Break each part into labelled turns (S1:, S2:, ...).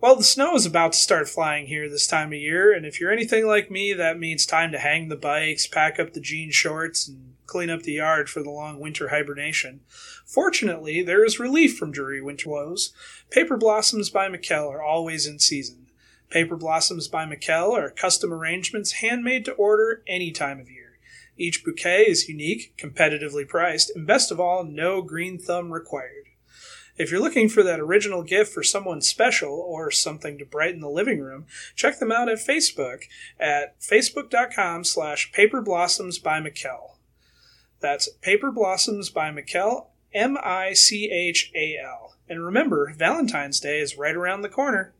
S1: Well, the snow is about to start flying here this time of year, and if you're anything like me, that means time to hang the bikes, pack up the jean shorts, and clean up the yard for the long winter hibernation. Fortunately, there is relief from dreary winter woes. Paper blossoms by Michal are always in season. Paper blossoms by Michal are custom arrangements handmade to order any time of year. Each bouquet is unique, competitively priced, and best of all, no green thumb required. If you're looking for that original gift for someone special or something to brighten the living room, check them out at Facebook at facebook.com slash paperblossoms by. That's Paper Blossoms by Michal, M I C H A L. And remember, Valentine's Day is right around the corner.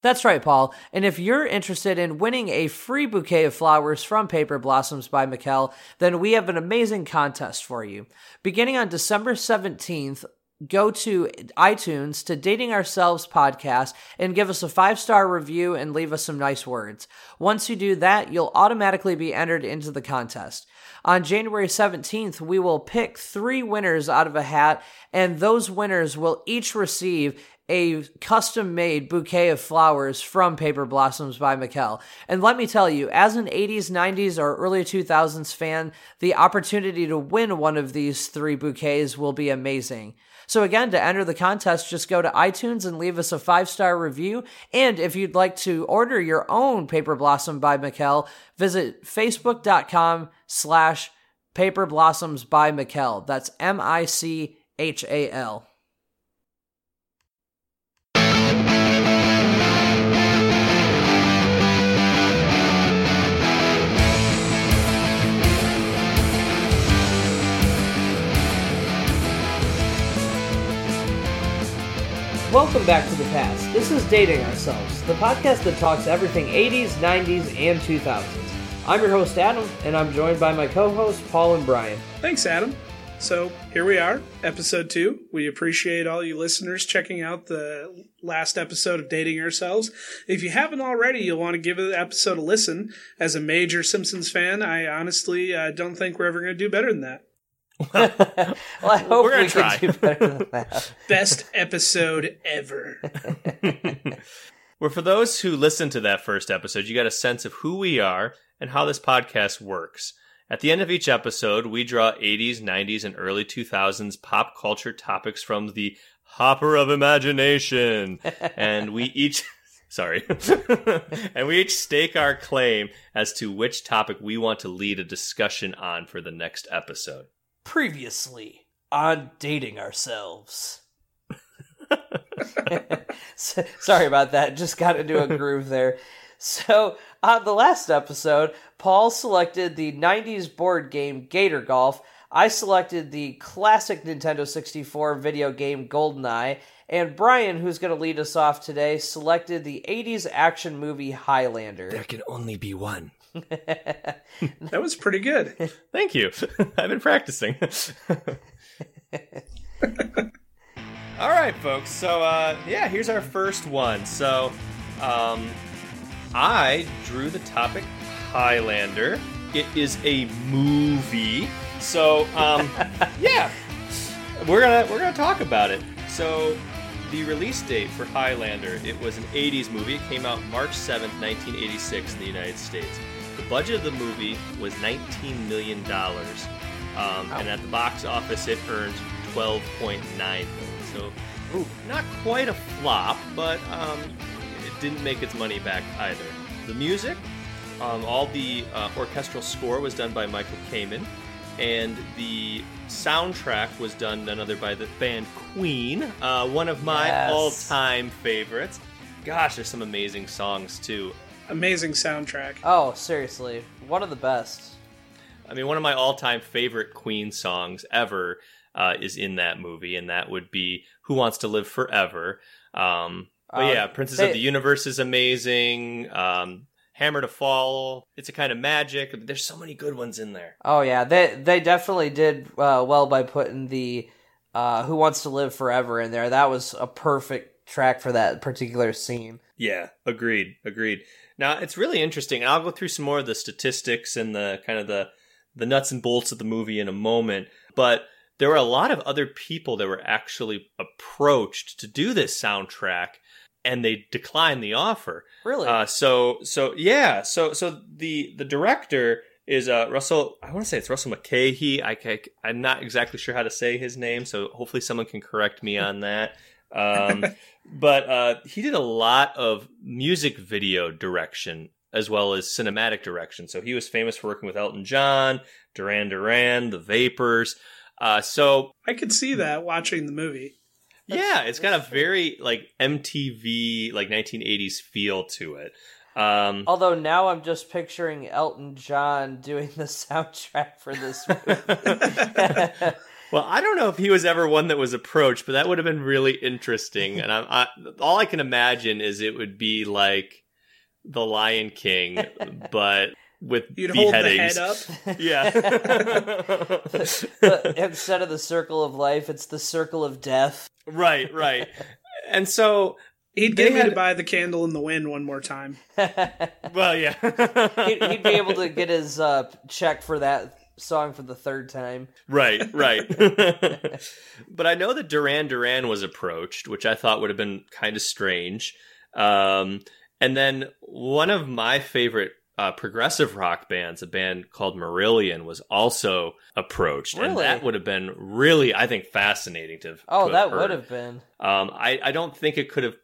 S2: That's right, Paul. And if you're interested in winning a free bouquet of flowers from Paper Blossoms by Michal, then we have an amazing contest for you. Beginning on December 17th, go to iTunes to Dating Ourselves podcast and give us a five star review and leave us some nice words. Once you do that, you'll automatically be entered into the contest. On January 17th, we will pick three winners out of a hat, and those winners will each receive a custom made bouquet of flowers from Paper Blossoms by Michal. And let me tell you, as an 80s, 90s, or early 2000s fan, the opportunity to win one of these three bouquets will be amazing. So again, to enter the contest, just go to iTunes and leave us a five star review. And if you'd like to order your own Paper Blossom by Michal, visit facebook.com slash Paper Blossoms by Michal. That's M I C H A L. Welcome back to the past. This is Dating Ourselves, the podcast that talks everything 80s, 90s, and 2000s. I'm your host, Adam, and I'm joined by my co hosts, Paul and Brian.
S1: Thanks, Adam. So here we are, episode two. We appreciate all you listeners checking out the last episode of Dating Ourselves. If you haven't already, you'll want to give the episode a listen. As a major Simpsons fan, I honestly uh, don't think we're ever going to do better than that.
S2: Well, I hope
S3: We're gonna
S2: we
S3: try.
S2: can do better than that.
S1: Best episode ever.
S3: Well, for those who listened to that first episode, you got a sense of who we are and how this podcast works. At the end of each episode, we draw 80s, 90s, and early 2000s pop culture topics from the hopper of imagination. and we each. Sorry. and we each stake our claim as to which topic we want to lead a discussion on for the next episode.
S2: Previously on Dating Ourselves. Sorry about that. Just got into a groove there. So, on the last episode, Paul selected the 90s board game Gator Golf. I selected the classic Nintendo 64 video game GoldenEye. And Brian, who's going to lead us off today, selected the 80s action movie Highlander.
S3: There can only be one.
S1: That was pretty good.
S3: Thank you. I've been practicing. All right, folks. So, uh, yeah, here's our first one. So, um, I drew the topic Highlander. It is a movie. So, um, yeah, we're gonna we're gonna talk about it. So, the release date for Highlander it was an '80s movie. It came out March 7th, 1986, in the United States. The budget of the movie was 19 million dollars, um, and at the box office it earned 12.9 million. So, ooh, not quite a flop, but um, it didn't make its money back either. The music, um, all the uh, orchestral score was done by Michael Kamen, and the soundtrack was done none other by the band Queen, uh, one of my
S2: Yes.
S3: all-time favorites. Gosh, there's some amazing songs too.
S1: Amazing soundtrack.
S2: Oh, seriously. One of the best.
S3: I mean, one of my all-time favorite Queen songs ever uh, is in that movie, and that would be "Who Wants to Live Forever." Um, but
S2: Um,
S3: yeah, Princess
S2: they-
S3: of the Universe is amazing. Um, Hammer to Fall, It's a Kind of Magic. There's so many good ones in there.
S2: Oh yeah, they they definitely did uh, well by putting the uh, "Who Wants to Live Forever" in there. That was a perfect track for that particular scene.
S3: Yeah, agreed, agreed. Now it's really interesting. I'll go through some more of the statistics and the kind of the the nuts and bolts of the movie in a moment. But there were a lot of other people that were actually approached to do this soundtrack, and they declined the offer.
S2: Really?
S3: Uh, so so yeah, so so the the director is uh, Russell. I want to say it's Russell McKay. I, I I'm not exactly sure how to say his name, so hopefully someone can correct me on that. Um, but uh, he did a lot of music video direction as well as cinematic direction. So he was famous for working with Elton John, Duran Duran, The Vapors. Uh, so
S1: I could see that watching the movie.
S3: yeah, it's got a very like MTV like 1980s feel to it. Um,
S2: Although now I'm just picturing Elton John doing the soundtrack for this movie.
S3: Well, I don't know if he was ever one that was approached, but that would have been really interesting. And I, I, all I can imagine is it would be like The Lion King, but with
S1: You'd hold the head up.
S3: Yeah.
S2: But Instead of the circle of life, it's the circle of death.
S3: right, right. And so,
S1: He'd
S3: They
S1: get me
S3: had-
S1: to buy the candle in the wind one more time.
S3: well, yeah.
S2: he'd, he'd be able to get his uh, check for that song for the third time.
S3: Right, right. but I know that Duran Duran was approached, which I thought would have been kind of strange. Um, and then one of my favorite uh, progressive rock bands, a band called Marillion, was also approached, and that would have been really, I think, fascinating to.
S2: Oh,
S3: to
S2: that would have been.
S3: Um, I, I don't think it could have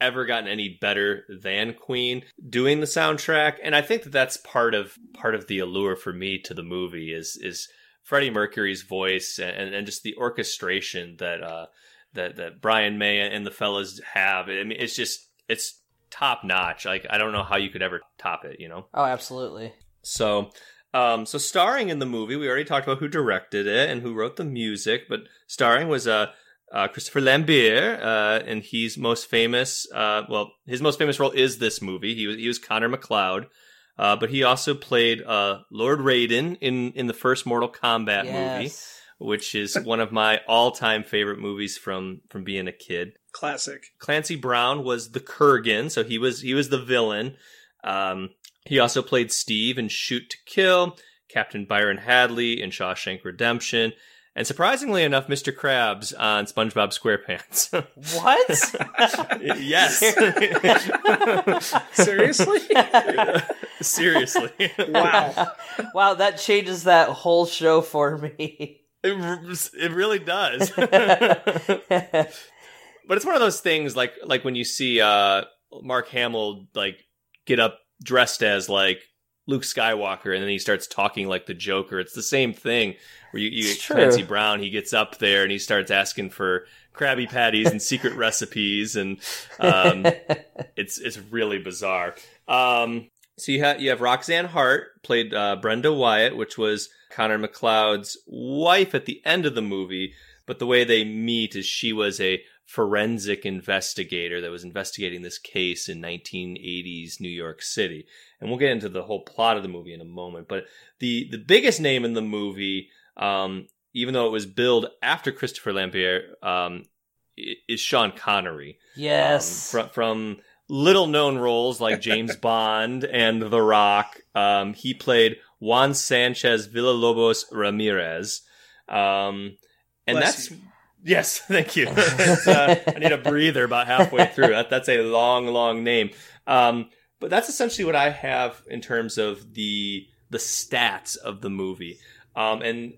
S3: ever gotten any better than Queen doing the soundtrack, and I think that that's part of part of the allure for me to the movie is is Freddie Mercury's voice and, and just the orchestration that uh, that that Brian May and the fellas have. I mean, it's just it's top notch. Like I don't know how you could ever top it. You know.
S2: Oh, absolutely.
S3: So, um, so starring in the movie, we already talked about who directed it and who wrote the music, but starring was uh, uh, Christopher Lambert, uh, and he's most famous. Uh, well, his most famous role is this movie. He was he was Connor MacLeod, uh, but he also played uh, Lord Raiden in in the first Mortal Kombat movie, which is one of my all time favorite movies from from being a kid.
S1: Classic.
S3: Clancy Brown was the Kurgan, so he was he was the villain. Um, he also played Steve in Shoot to Kill, Captain Byron Hadley in Shawshank Redemption, and surprisingly enough, Mr. Krabs on SpongeBob SquarePants.
S2: What?
S3: yes,
S1: Seriously?
S3: seriously,
S1: wow.
S2: wow, that changes that whole show for me.
S3: it, it really does. but it's one of those things like like when you see uh Mark Hamill like get up dressed as like Luke Skywalker and then he starts talking like the Joker. It's the same thing where you, you. Clancy Brown, he gets up there and he starts asking for Krabby Patties and secret recipes and um it's it's really bizarre. Um so you have you have Roxanne Hart played uh, Brenda Wyatt, which was Connor MacLeod's wife at the end of the movie. But the way they meet is she was a forensic investigator that was investigating this case in 1980s New York City. And we'll get into the whole plot of the movie in a moment. But the the biggest name in the movie, um, even though it was billed after Christopher Lambert, um, is Sean Connery
S2: yes.
S3: from, from little known roles like James Bond and The Rock. Um, he played Juan Sanchez Villalobos Ramirez. Um, and
S1: Bless
S3: that's
S1: you.
S3: Yes, thank you. Uh, I need a breather about halfway through. That, that's a long, long name. Um, but that's essentially what I have in terms of the the stats of the movie. Um, and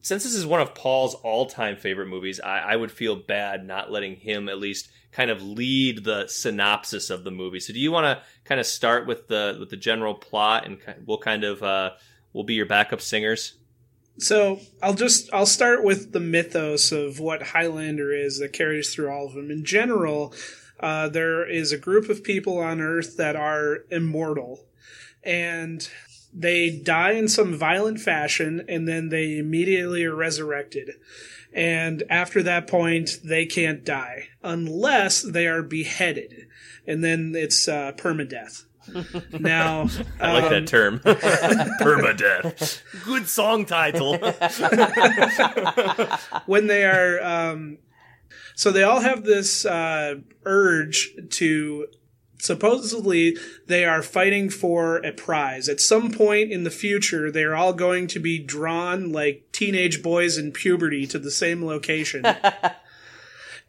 S3: since this is one of Paul's all-time favorite movies, I, I would feel bad not letting him at least kind of lead the synopsis of the movie. So, do you want to kind of start with the with the general plot, and we'll kind of uh, we'll be your backup singers?
S1: So I'll just I'll start with the mythos of what Highlander is that carries through all of them. In general, uh, there is a group of people on Earth that are immortal, and they die in some violent fashion, and then they immediately are resurrected. And after that point, they can't die unless they are beheaded, and then it's uh, permadeath. now,
S3: I like
S1: um,
S3: that term, permadeath. Good song title.
S1: when they are um, so they all have this uh, urge to supposedly they are fighting for a prize at some point in the future they're all going to be drawn like teenage boys in puberty to the same location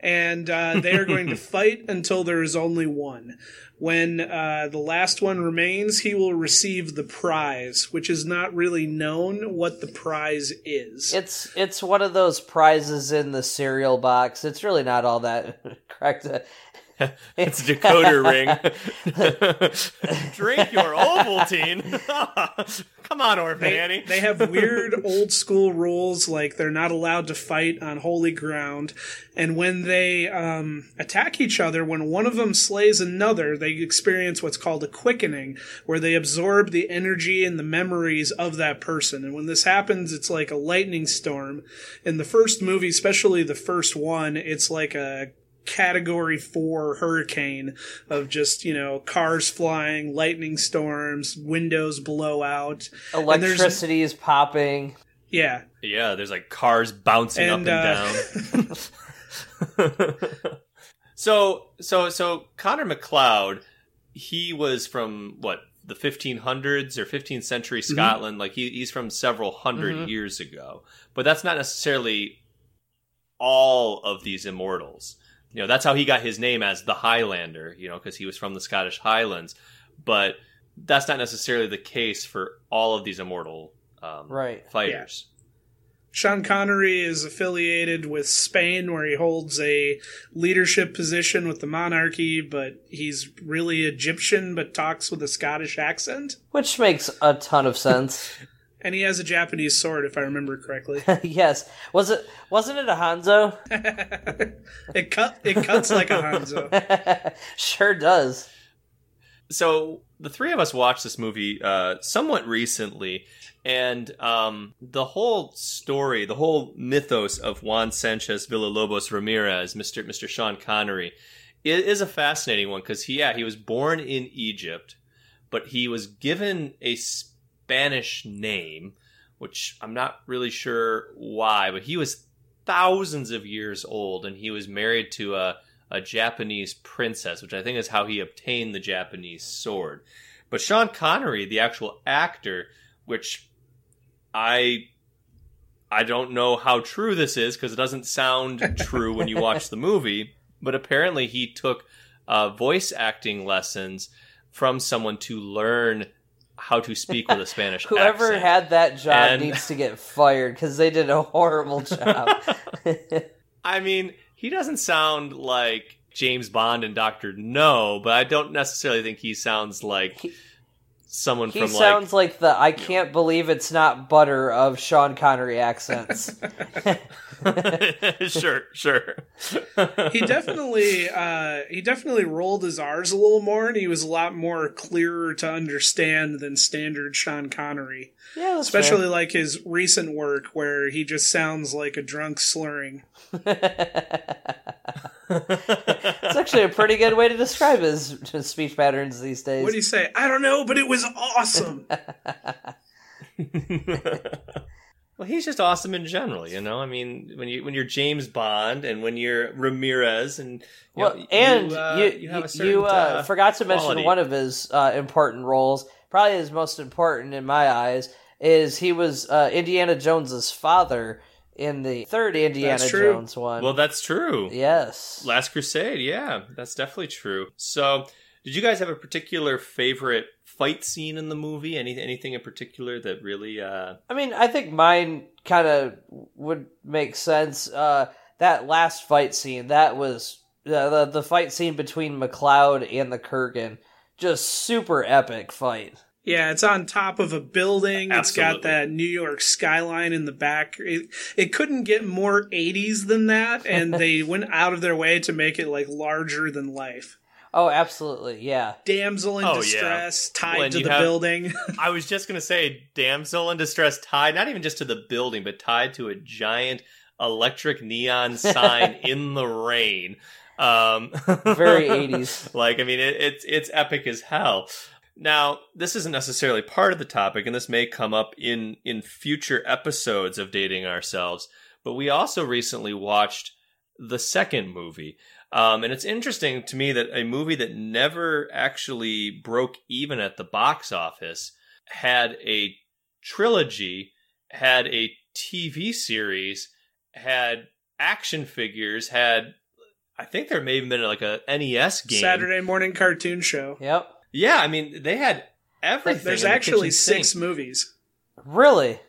S1: and uh, they are going to fight until there is only one. When uh, the last one remains, he will receive the prize, which is not really known what the prize is.
S2: It's it's one of those prizes in the cereal box. It's really not all that correct.
S3: it's a decoder ring. Drink your Ovaltine. Come on, Orphan
S1: they,
S3: Annie.
S1: they have weird old school rules, like they're not allowed to fight on holy ground. And when they um, attack each other, when one of them slays another, they experience what's called a quickening, where they absorb the energy and the memories of that person. And when this happens, it's like a lightning storm. In the first movie, especially the first one, it's like a category four hurricane of just you know cars flying lightning storms windows blow out
S2: electricity is popping
S1: yeah
S3: yeah there's like cars bouncing and, up and uh, down so so so connor macleod he was from what the 1500s or 15th century mm-hmm. scotland mm-hmm. like he, he's from several 100 mm-hmm. years ago but that's not necessarily all of these immortals you know that's how he got his name as the Highlander. You know, because he was from the Scottish Highlands. But that's not necessarily the case for all of these immortal um,
S2: right
S3: fighters.
S1: Yeah. Sean Connery is affiliated with Spain, where he holds a leadership position with the monarchy, but he's really Egyptian, but talks with a Scottish accent.
S2: Which makes a ton of sense.
S1: and he has a Japanese sword, if I remember correctly.
S2: yes, was it? Wasn't it a Hanzo?
S1: it cut. It cuts like a Hanzo.
S2: sure does.
S3: So the three of us watched this movie uh, somewhat recently, and um, the whole story, the whole mythos of Juan Sanchez Villalobos Ramirez, Mister Mister Sean Connery, is a fascinating one because he, yeah, he was born in Egypt, but he was given a Spanish name, which I'm not really sure why, but he was thousands of years old and he was married to a, a Japanese princess, which I think is how he obtained the Japanese sword. But Sean Connery, the actual actor, which I I don't know how true this is because it doesn't sound true when you watch the movie, but apparently he took uh, voice acting lessons from someone to learn how to speak with a Spanish
S2: Whoever
S3: accent.
S2: had that job and... needs to get fired because they did a horrible job.
S3: I mean, he doesn't sound like James Bond and Doctor No, but I don't necessarily think he sounds like. He someone
S2: he
S3: from
S2: sounds
S3: like,
S2: like the I can't believe it's not butter of Sean Connery accents.
S3: sure, sure.
S1: he definitely uh, he definitely rolled his R's a little more, and he was a lot more clearer to understand than standard Sean Connery.
S2: Yeah,
S1: especially
S2: fair.
S1: like his recent work where he just sounds like a drunk slurring.
S2: it's actually a pretty good way to describe his, his speech patterns these days.
S1: What do you say? I don't know, but it was awesome.
S3: well, he's just awesome in general, you know. I mean, when you when you're James Bond and when you're Ramirez and
S2: well,
S3: know,
S2: and
S3: you, uh,
S2: you,
S3: you, have a certain,
S2: you uh,
S3: uh,
S2: forgot to mention
S3: quality.
S2: one of his uh, important roles, probably his most important in my eyes, is he was uh, Indiana Jones's father in the third Indiana Jones one.
S3: Well, that's true.
S2: Yes.
S3: Last Crusade, yeah, that's definitely true. So, did you guys have a particular favorite fight scene in the movie? Any anything in particular that really uh
S2: I mean, I think mine kind of would make sense. Uh that last fight scene, that was uh, the the fight scene between MacLeod and the Kurgan. Just super epic fight.
S1: Yeah, it's on top of a building.
S3: Absolutely.
S1: It's got that New York skyline in the back. It, it couldn't get more 80s than that, and they went out of their way to make it like larger than life.
S2: Oh, absolutely, yeah.
S1: Damsel in
S3: Oh, yeah.
S1: distress tied
S3: When
S1: to the
S3: have-
S1: building.
S3: I was just gonna say damsel in distress tied not even just to the building, but tied to a giant electric neon sign in the rain. Um
S2: Very 80s.
S3: Like I mean it, it's it's epic as hell. Now, this isn't necessarily part of the topic, and this may come up in in future episodes of Dating Ourselves, but we also recently watched the second movie. Um, and it's interesting to me that a movie that never actually broke even at the box office had a trilogy, had a TV series, had action figures, had I think there may have been like a NES game.
S1: Saturday morning cartoon show.
S2: Yep.
S3: Yeah, I mean they had everything.
S1: There's
S3: in the
S1: actually six
S3: sink.
S1: movies.
S2: Really?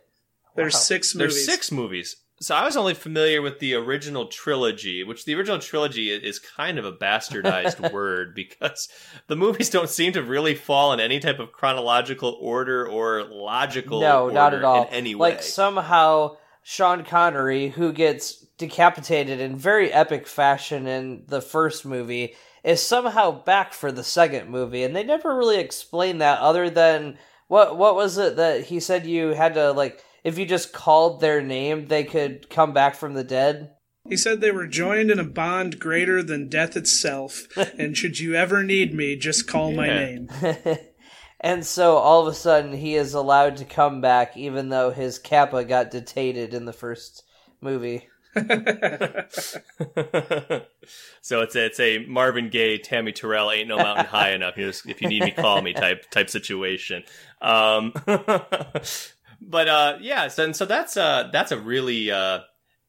S1: There's
S2: Wow.
S1: six
S3: There's
S1: movies.
S3: six movies. So I was only familiar with the original trilogy, which the original trilogy is kind of a bastardized word because the movies don't seem to really fall in any type of chronological order or logical
S2: No, not at all.
S3: in any way.
S2: Like somehow Sean Connery, who gets decapitated in very epic fashion in the first movie, is somehow back for the second movie, and they never really explain that other than what what was it that he said you had to like if you just called their name they could come back from the dead.
S1: He said they were joined in a bond greater than death itself, and should you ever need me, just call my name.
S2: and so all of a sudden he is allowed to come back even though his kappa got detated in the first movie.
S3: so it's a, it's a Marvin Gaye, Tammy Terrell, ain't no mountain high enough. You just, if you need me, call me type type situation. Um, but uh, yeah, so and so that's uh that's a really uh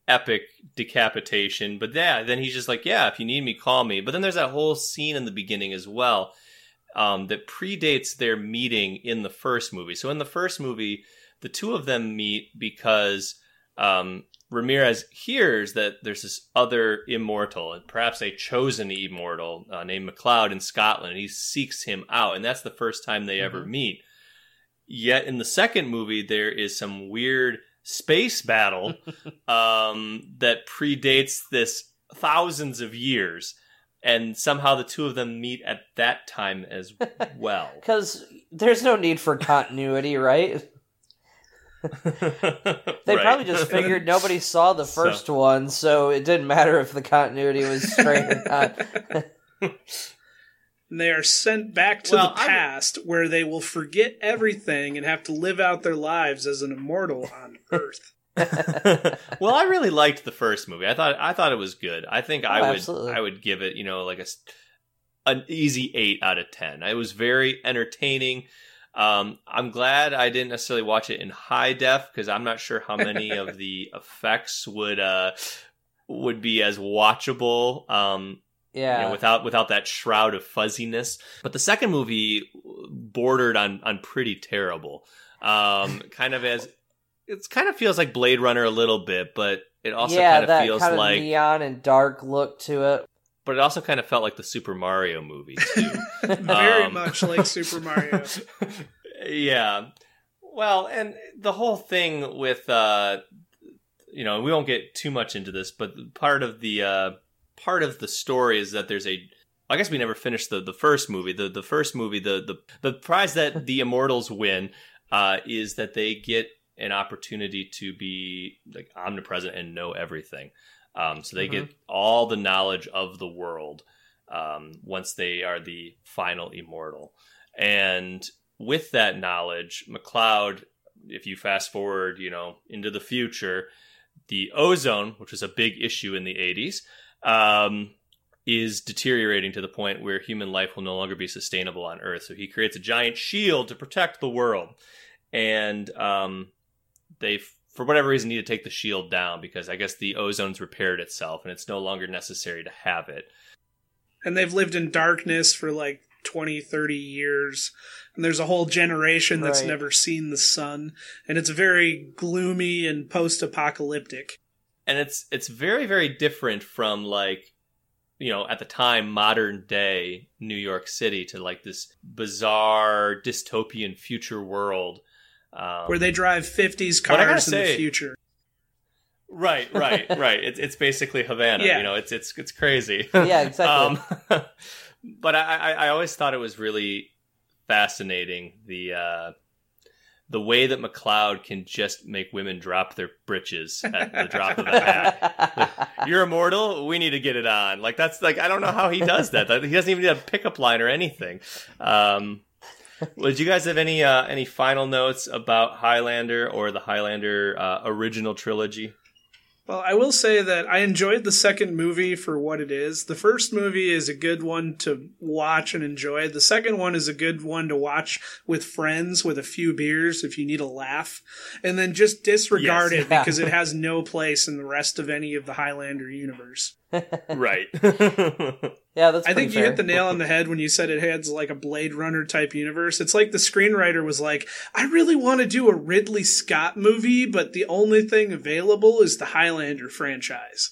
S3: epic decapitation. But yeah, then he's just like, yeah, if you need me, call me. But then there's that whole scene in the beginning as well um, that predates their meeting in the first movie. So in the first movie, the two of them meet because um, Ramirez hears that there's this other immortal, and perhaps a chosen immortal uh, named MacLeod in Scotland, and he seeks him out, and that's the first time they ever meet. Yet in the second movie, there is some weird space battle um, that predates this thousands of years, and somehow the two of them meet at that time as well.
S2: Because there's no need for continuity, right? They
S3: Right.
S2: probably just figured nobody saw the
S3: So-
S2: first one, so it didn't matter if the continuity was straight or not.
S1: And they are sent back to
S3: Well,
S1: the
S3: I would-
S1: past where they will forget everything and have to live out their lives as an immortal on Earth.
S3: well, I really liked the first movie. I thought I thought it was good. I think I
S2: Oh,
S3: would
S2: absolutely.
S3: I would give it you know like a s- an easy eight out of ten. It was very entertaining. Um, I'm glad I didn't necessarily watch it in high def because I'm not sure how many of the effects would uh would be as watchable. Um,
S2: Yeah.
S3: you know, without without that shroud of fuzziness. But the second movie bordered on on pretty terrible. Um, kind of as it kind of feels like Blade Runner a little bit, but it also
S2: yeah,
S3: kind of
S2: that
S3: feels
S2: kind of
S3: like,
S2: neon and dark look to it.
S3: But it also kind of felt like the Super Mario movie too.
S1: Very
S3: Um,
S1: much like Super Mario.
S3: yeah. Well, and the whole thing with uh you know, we won't get too much into this, but part of the uh part of the story is that there's a I guess we never finished the the first movie. The the first movie, the the the prize that the immortals win uh is that they get an opportunity to be like omnipresent and know everything. Um so they get all the knowledge of the world um once they are the final immortal. And with that knowledge, MacLeod, if you fast forward, you know, into the future, the ozone, which was a big issue in the 80s, um, is deteriorating to the point where human life will no longer be sustainable on Earth. So he creates a giant shield to protect the world. And um, they, for whatever reason, need to take the shield down because I guess the ozone's repaired itself and it's no longer necessary to have it.
S1: and they've lived in darkness for like 20 30 years and there's a whole generation that's
S2: Right.
S1: never seen the sun and it's very gloomy and post-apocalyptic
S3: and it's it's very very different from like you know at the time modern day New York City to like this bizarre dystopian future world um,
S1: where they drive 50s
S3: But I gotta
S1: cars in the future
S3: right right right it's it's basically Havana
S1: Yeah.
S3: you know it's it's it's crazy
S2: Yeah, exactly.
S3: um, but I, I I always thought it was really fascinating the uh the way that MacLeod can just make women drop their britches at the drop of a hat. You're immortal. We need to get it on. Like that's like I don't know how he does that. That- He doesn't even need a pickup line or anything. Um, well, did you guys have any uh, any final notes about Highlander or the Highlander uh, original trilogy?
S1: well i will say that i enjoyed the second movie for what it is. The first movie is a good one to watch and enjoy. The second one is a good one to watch with friends with a few beers if you need a laugh. And then just disregard
S3: Yes.
S1: it because it has no place in the rest of any of the highlander universe
S3: right.
S2: yeah, that's.
S1: I think you hit the nail on the head when you said it has like a Blade Runner type universe. It's like the screenwriter was like, I really want to do a Ridley Scott movie, but the only thing available is the Highlander franchise.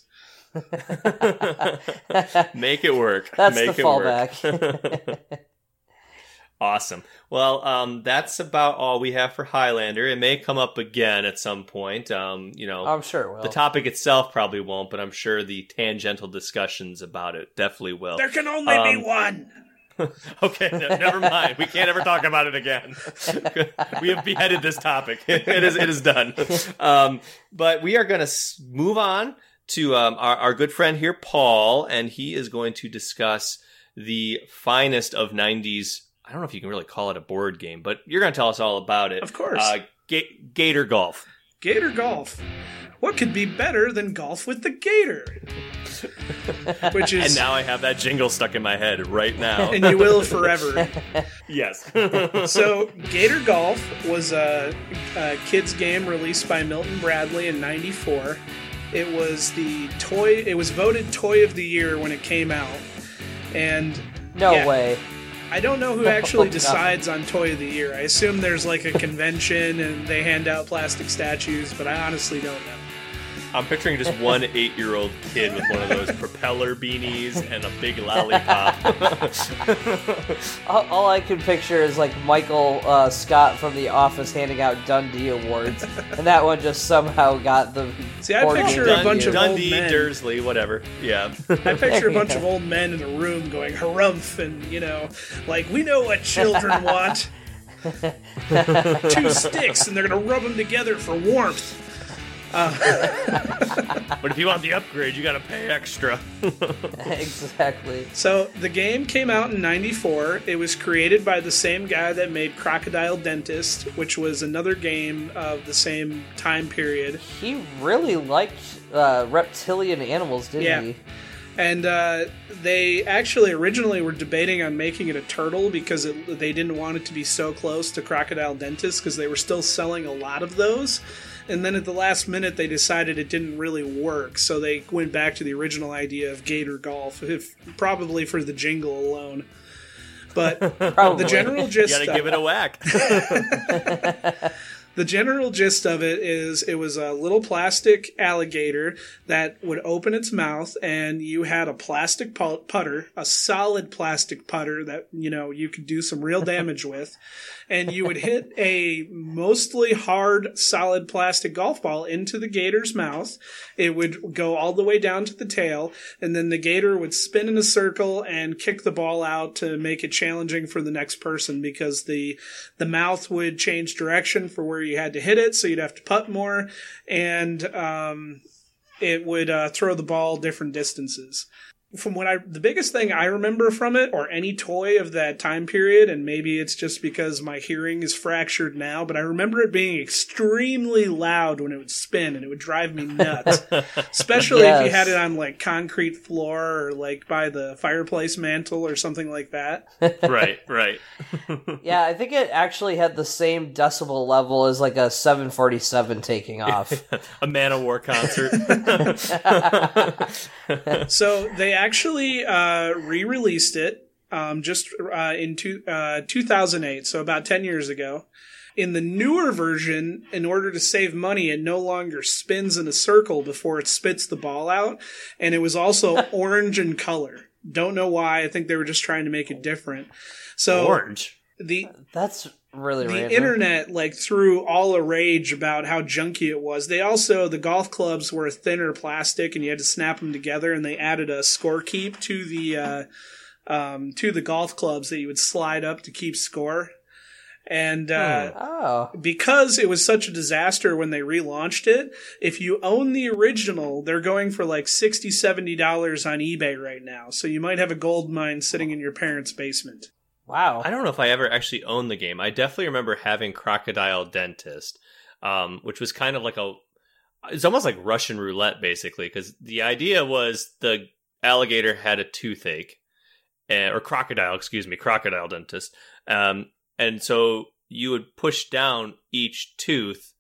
S3: Make it work.
S2: That's
S3: Make
S2: the
S3: it work.
S2: fallback.
S3: Awesome. Well, um, that's about all we have for Highlander. It may come up again at some point. Um, you know,
S2: I'm sure it will.
S3: the topic itself probably won't, but I'm sure the tangential discussions about it definitely will.
S1: There can only
S3: Um,
S1: be one.
S3: Okay, ne- never mind. We can't ever talk about it again. we have beheaded this topic. it is it is done. Um, but we are going to move on to um, our, our good friend here, Paul, and he is going to discuss the finest of '90s. I don't know if you can really call it a board game, but you're going to tell us all about it.
S1: Of course.
S3: uh, Ga- Gator Golf.
S1: Gator Golf. What could be better than golf with the Gator? Which is
S3: And now I have that jingle stuck in my head right now.
S1: and you will forever.
S3: yes.
S1: so Gator Golf was a, a kids game released by Milton Bradley in '94. It was the toy. It was voted toy of the year when it came out, and
S2: no
S1: yeah.
S2: way.
S1: I don't know who actually decides on toy of the year. I assume there's like a convention and they hand out plastic statues, but I honestly don't know.
S3: I'm picturing just one eight year old kid with one of those propeller beanies and a big lollipop.
S2: All, all I can picture is like Michael uh, Scott from The Office handing out Dundie awards, and that one just somehow got the.
S1: See, I picture
S2: game
S1: a bunch of
S3: Dundee,
S1: old men.
S3: Dursley, whatever. Yeah.
S1: I picture a bunch of old men in a room going harumph and, you know, like, we know what children want. Two sticks, and they're going to rub them together for warmth.
S3: but if you want the upgrade, you got to pay extra.
S2: exactly.
S1: So the game came out in 94. It was created by the same guy that made Crocodile Dentist, which was another game of the same time period.
S2: He really liked uh, reptilian animals, didn't
S1: Yeah.
S2: he?
S1: And uh, they actually originally were debating on making it a turtle because it, they didn't want it to be so close to Crocodile Dentist because they were still selling a lot of those. And then at the last minute, they decided it didn't really work, so they went back to the original idea of Gator Golf, if, probably for the jingle alone. But the general
S3: You
S1: gist
S3: got to give it a whack.
S1: the general gist of it is it was a little plastic alligator that would open its mouth and you had a plastic putter a solid plastic putter that you know you could do some real damage with. And you would hit a mostly hard solid plastic golf ball into the gator's mouth. It would go all the way down to the tail and then the gator would spin in a circle and kick the ball out to make it challenging for the next person because the the mouth would change direction for where you had to hit it so you'd have to putt more and um, it would uh, throw the ball different distances from what I the biggest thing I remember from it or any toy of that time period and maybe it's just because my hearing is fractured now but I remember it being extremely loud when it would spin and it would drive me nuts especially if you had it on like concrete floor or like by the fireplace mantle or something like that
S3: right, right.
S2: Yeah, I think it actually had the same decibel level as like a 747 taking off.
S3: A Manowar concert.
S1: so they actually uh, re-released it um, just uh, in two, uh, 2008 so about 10 years ago. In the newer version in order to save money it no longer spins in a circle before it spits the ball out and it was also orange in color. Don't know why i think they were just trying to make it different. So
S3: Orange.
S1: the
S2: That's really
S1: the
S2: random.
S1: internet like threw all a rage about how junky it was. They also the golf clubs were thinner plastic, and you had to snap them together. And they added a score keep to the uh, um, to the golf clubs that you would slide up to keep score. And uh,
S2: Oh,
S1: because it was such a disaster when they relaunched it, if you own the original, they're going for like 60 $70 on eBay right now. So you might have a gold mine sitting in your parents' basement.
S2: Wow.
S3: I don't know if I ever actually owned the game. I definitely remember having Crocodile Dentist, um, which was kind of like a. It's almost like Russian roulette, basically, because the idea was the alligator had a toothache, uh, or crocodile, excuse me, crocodile dentist, um, and so you would push down each tooth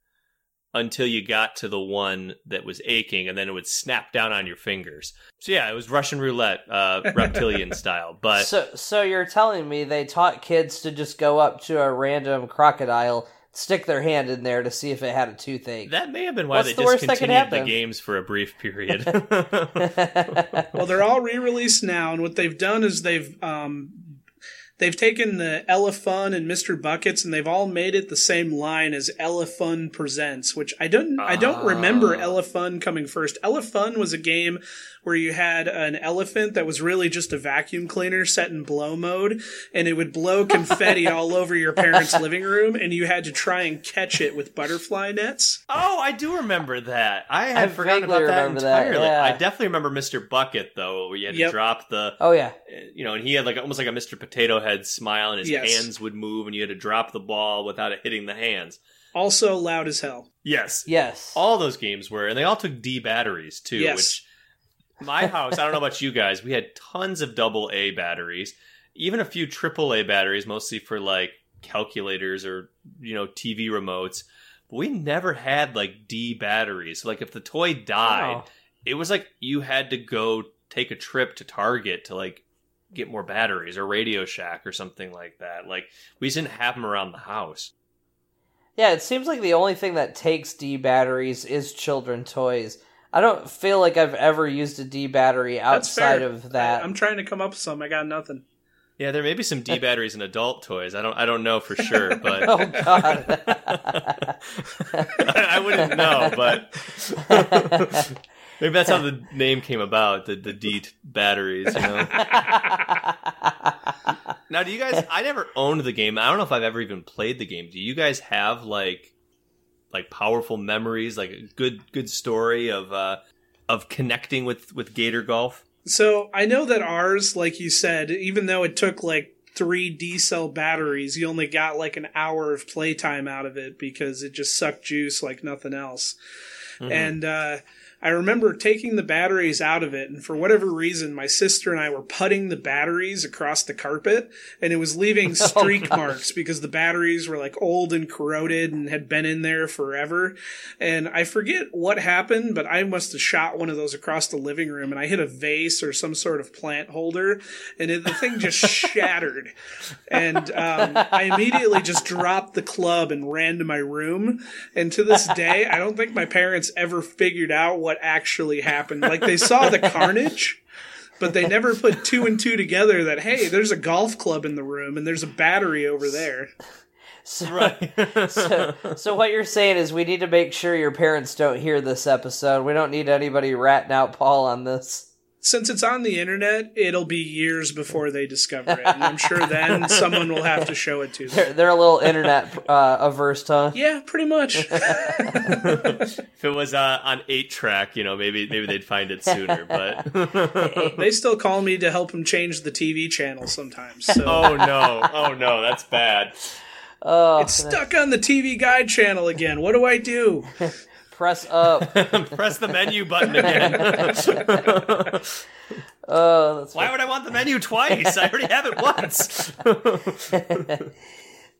S3: until you got to the one that was aching, and then it would snap down on your fingers. So yeah, it was Russian roulette, uh, reptilian style. But
S2: So, so you're telling me they taught kids to just go up to a random crocodile, stick their hand in there to see if it had a toothache?
S3: that may have been why
S2: What's
S3: they
S2: the worst that
S3: discontinued the games for a brief period.
S1: Well, they're all re-released now, and what they've done is they've um, they've taken the Elefun and Mr. Buckets, and they've all made it the same line as Elefun Presents, which I don't I don't remember
S3: Ah.
S1: Elefun coming first. Elefun was a game where you had an elephant that was really just a vacuum cleaner set in blow mode, and it would blow confetti all over your parents' living room, and you had to try and catch it with butterfly nets.
S3: Oh, I do remember that. I had
S2: I
S3: forgotten about that
S2: remember that,
S3: entirely.
S2: yeah.
S3: I definitely remember Mr. Bucket though, where you had to
S1: Yep.
S3: drop the,
S2: oh yeah, eh,
S3: you know, and he had like almost like a Mr. Potato Head smile, and his
S1: Yes.
S3: hands would move, and you had to drop the ball without it hitting the hands.
S1: Also loud as hell.
S3: Yes,
S2: yes.
S3: all those games were, and they all took D batteries too.
S1: Yes.
S3: Which my house, I don't know about you guys, we had tons of double A batteries, even a few triple A batteries, mostly for like calculators or you know TV remotes. But we never had like D batteries. So like if the toy died, it was like you had to go take a trip to Target to like get more batteries or Radio Shack or something like that. Like we just didn't have them around the house.
S2: Yeah, it seems like the only thing that takes D batteries is children toys. I don't feel like I've ever used a D battery outside of that.
S1: I, am trying to come up with some. I got nothing.
S3: Yeah, there may be some D batteries in adult toys. I don't I don't know for sure, but
S2: oh god.
S3: I wouldn't know, but maybe that's how the name came about, the the D t- batteries, you know. Now, do you guys I never owned the game. I don't know if I've ever even played the game. Do you guys have like like powerful memories, like a good good story of uh of connecting with with Gator Golf?
S1: So I know that ours, like you said, even though it took like three D cell batteries, you only got like an hour of playtime out of it because it just sucked juice like nothing else.
S3: Mhm.
S1: And uh, I remember taking the batteries out of it, and for whatever reason, my sister and I were putting the batteries across the carpet, and it was leaving streak marks because the batteries were like old and corroded and had been in there forever. And I forget what happened, but I must have shot one of those across the living room, and I hit a vase or some sort of plant holder, and it, the thing just shattered. And um, I immediately just dropped the club and ran to my room. And to this day, I don't think my parents ever figured out what actually happened. Like they saw the carnage, but they never put two and two together that, hey, there's a golf club in the room and there's a battery over there.
S2: so,
S3: Right.
S2: so, so what you're saying is we need to make sure your parents don't hear this episode. We don't need anybody ratting out Paul on this.
S1: Since it's on the internet, it'll be years before they discover it. And I'm sure then someone will have to show it to them.
S2: They're, they're a little internet uh, averse, huh?
S1: Yeah, pretty much.
S3: if it was uh, on eight track, you know, maybe maybe they'd find it sooner. But
S1: They still call me to help them change the TV channel sometimes. So
S3: oh no, oh no, that's bad.
S2: Oh,
S1: it's stuck on the TV guide channel again. What do I do?
S2: Press up.
S3: Press the menu button again.
S2: Oh, that's
S3: Why would I want the menu twice? I already have it once.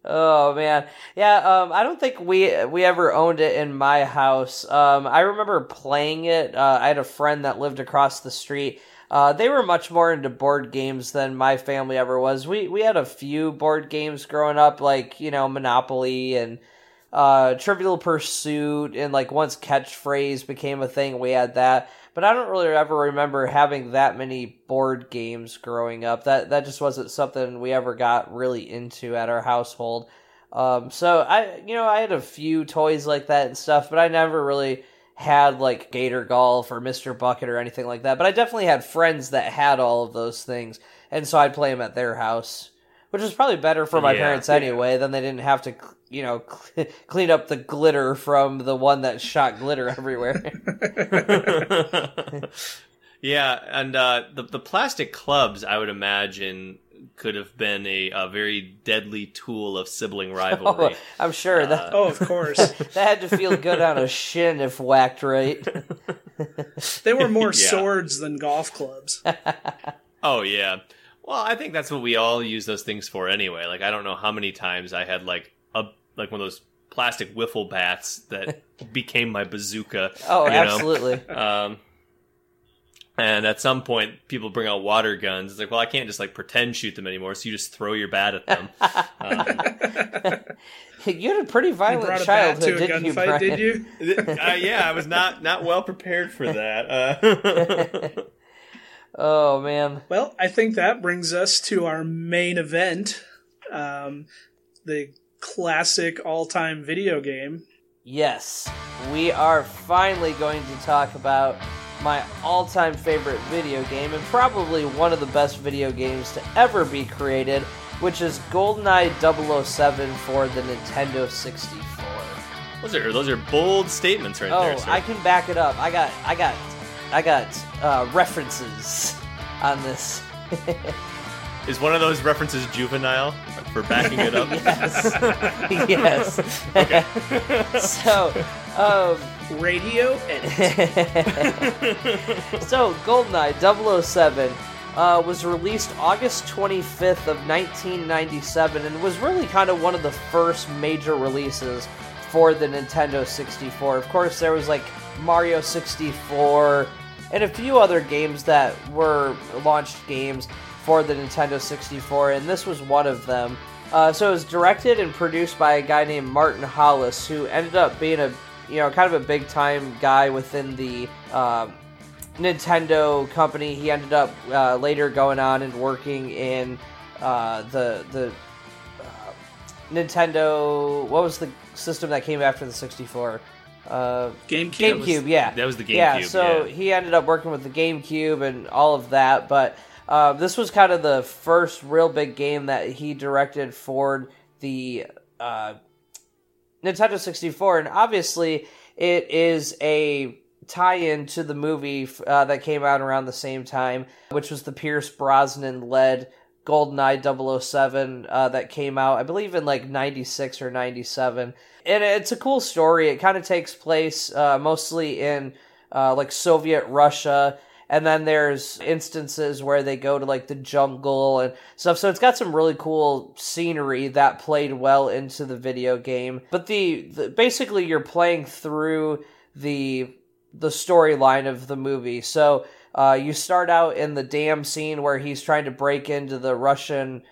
S2: Oh man, yeah. Um, I don't think we we ever owned it in my house. Um, I remember playing it. Uh, I had a friend that lived across the street. Uh, they were much more into board games than my family ever was. We we had a few board games growing up, like you know Monopoly and uh, Trivial Pursuit, and like once Catchphrase became a thing, we had that. But I don't really ever remember having that many board games growing up. That that just wasn't something we ever got really into at our household. Um, so I, you know, I had a few toys like that and stuff, but I never really had like Gator Golf or Mr. Bucket or anything like that. But I definitely had friends that had all of those things, and so I'd play them at their house, which was probably better for my
S3: Yeah.
S2: parents anyway. Then they didn't have to, you know, clean up the glitter from the one that shot glitter everywhere.
S3: yeah, and uh, the the plastic clubs, I would imagine, could have been a, a very deadly tool of sibling rivalry.
S2: I'm sure that
S1: Oh, of course.
S2: that had to feel good on a shin if whacked right.
S1: They were more
S3: Yeah.
S1: swords than golf clubs.
S3: Oh yeah. Well, I think that's what we all use those things for anyway. Like I don't know how many times I had like a like one of those plastic wiffle bats that became my bazooka.
S2: Oh,
S3: you know?
S2: absolutely.
S3: Um, and at some point, people bring out water guns. It's like, well, I can't just like pretend shoot them anymore. So you just throw your bat at them. um,
S2: you had a pretty
S1: You
S2: violent
S1: brought a bat
S2: childhood,
S1: to a
S2: didn't you,
S1: gunfight,
S2: Brian?
S1: did you?
S3: uh, yeah, I was not not well prepared for that. Uh,
S2: Oh man.
S1: Well, I think that brings us to our main event, um, the classic all-time video game.
S2: Yes, we are finally going to talk about my all time favorite video game and probably one of the best video games to ever be created, which is GoldenEye 007 for the Nintendo 64.
S3: those are those are bold statements right
S2: Oh,
S3: there. Sir.
S2: I can back it up. I got, I got, I got uh, references on this.
S3: Is one of those references juvenile for backing it up?
S2: yes, yes. so, um,
S1: Radio edit.
S2: so GoldenEye 007 uh, was released August 25th of 1997 and was really kind of one of the first major releases for the Nintendo 64. Of course, there was like Mario 64 and a few other games that were launched games for the Nintendo 64, and this was one of them. Uh, so it was directed and produced by a guy named Martin Hollis, who ended up being a you know kind of a big time guy within the um, Nintendo company. He ended up uh, later going on and working in uh, the the uh, Nintendo. What was the system that came after the 64? Uh,
S1: GameCube.
S2: GameCube, yeah.
S3: that was the GameCube.
S2: Yeah, so
S3: yeah.
S2: he ended up working with the GameCube and all of that, but uh, this was kind of the first real big game that he directed for the uh, Nintendo 64, and obviously it is a tie-in to the movie uh, that came out around the same time, which was the Pierce Brosnan led GoldenEye 007 uh, that came out, I believe, in like 96 or 97. And it's a cool story. It kind of takes place uh, mostly in uh, like Soviet Russia. And then there's instances where they go to like the jungle and stuff. So it's got some really cool scenery that played well into the video game. But the, the basically you're playing through the the storyline of the movie. So uh, you start out in the dam scene where he's trying to break into the Russian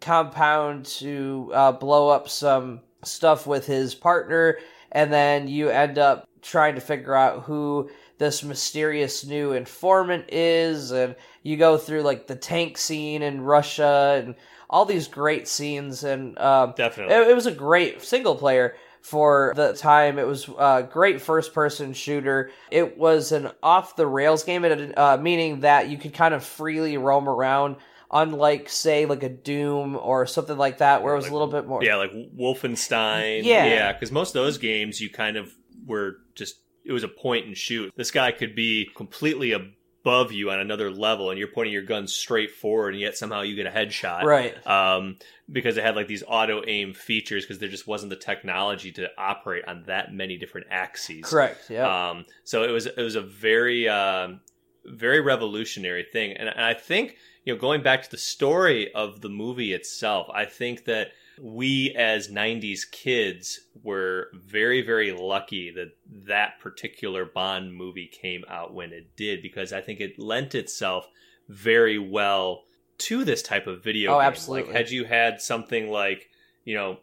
S2: compound to uh, blow up some stuff with his partner, and then you end up trying to figure out who this mysterious new informant is, and you go through like the tank scene in Russia and all these great scenes, and um,
S3: Definitely.
S2: it, it was a great single player for the time. It was a great first person shooter. It was an off the rails game, uh, meaning that you could kind of freely roam around. Unlike, say, like a Doom or something like that, where it was
S3: like-
S2: a little bit more.
S3: Yeah, like Wolfenstein.
S2: Yeah.
S3: yeah, because most of those games you kind of were just it was a point and shoot. This guy could be completely above you on another level, and you're pointing your gun straight forward, and yet somehow you get a headshot.
S2: Right.
S3: Um, because it had like these auto aim features, because there just wasn't the technology to operate on that many different axes.
S2: Correct. Yeah.
S3: Um, so it was it was a very um, very revolutionary thing, and, and I think you know going back to the story of the movie itself, I think that we as 90s kids were very very lucky that that particular bond movie came out when it did because i think it lent itself very well to this type of video
S2: Oh,
S3: game
S2: absolutely.
S3: like had you had something like you know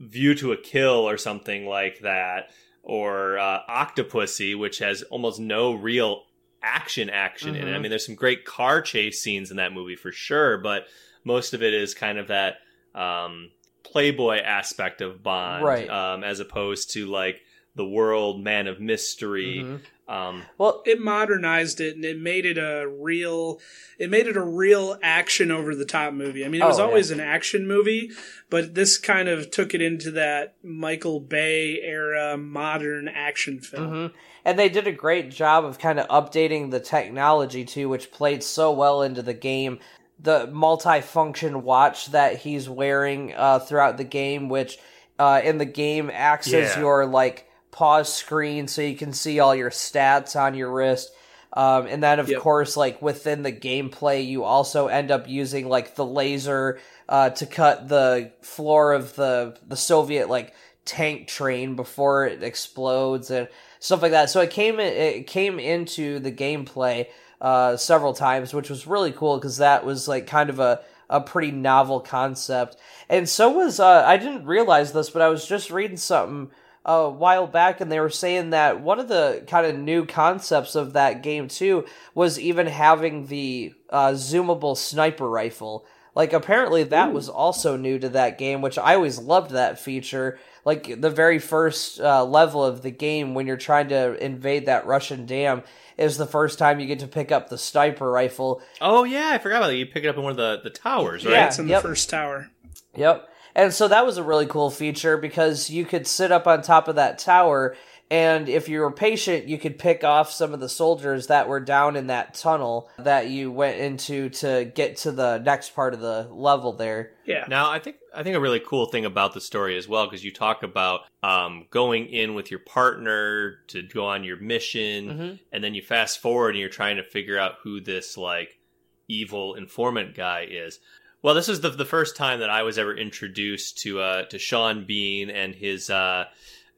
S3: view to a kill or something like that or uh, octopussy which has almost no real action action in it i
S2: Mhm.
S3: mean there's some great car chase scenes in that movie for sure but most of it is kind of that um, playboy aspect of bond
S2: Right.
S3: um, as opposed to like the world man of mystery
S2: Mhm.
S3: Um,
S2: Well,
S1: It modernized it and it made it a real. It made it a real action over the top movie. I mean, it was
S2: Oh, yeah.
S1: always an action movie, but this kind of took it into that Michael Bay era modern action film.
S2: mhm. and they did a great job of kind of updating the technology too, which played so well into the game. The multi-function watch that he's wearing uh, throughout the game, which uh, in the game acts as your like pause screen, so you can see all your stats on your wrist. Um, and then, of
S1: Yep.
S2: course, like within the gameplay, you also end up using like the laser uh, to cut the floor of the the Soviet like tank train before it explodes and stuff like that. So it came it came into the gameplay uh, several times, which was really cool because that was like kind of a a pretty novel concept. And so was uh, I didn't realize this, but I was just reading something a while back, and they were saying that one of the kind of new concepts of that game too was even having the uh, zoomable sniper rifle. Like apparently that Ooh. was also new to that game, which I always loved that feature. Like the very first uh, level of the game when you're trying to invade that Russian dam is the first time you get to pick up the sniper rifle.
S3: Oh yeah, I forgot about that. You pick it up in one of the, the towers, right?
S1: Yeah, it's in yep. the first tower.
S2: Yep. And so that was a really cool feature because you could sit up on top of that tower and if you were patient, you could pick off some of the soldiers that were down in that tunnel that you went into to get to the next part of the level there.
S1: Yeah.
S3: Now, I think I think a really cool thing about the story as well because you talk about um, going in with your partner to go on your mission, mm-hmm. and then you fast forward and you're trying to figure out who this like evil informant guy is. Well, this is the the first time that I was ever introduced to uh, to Sean Bean and his uh,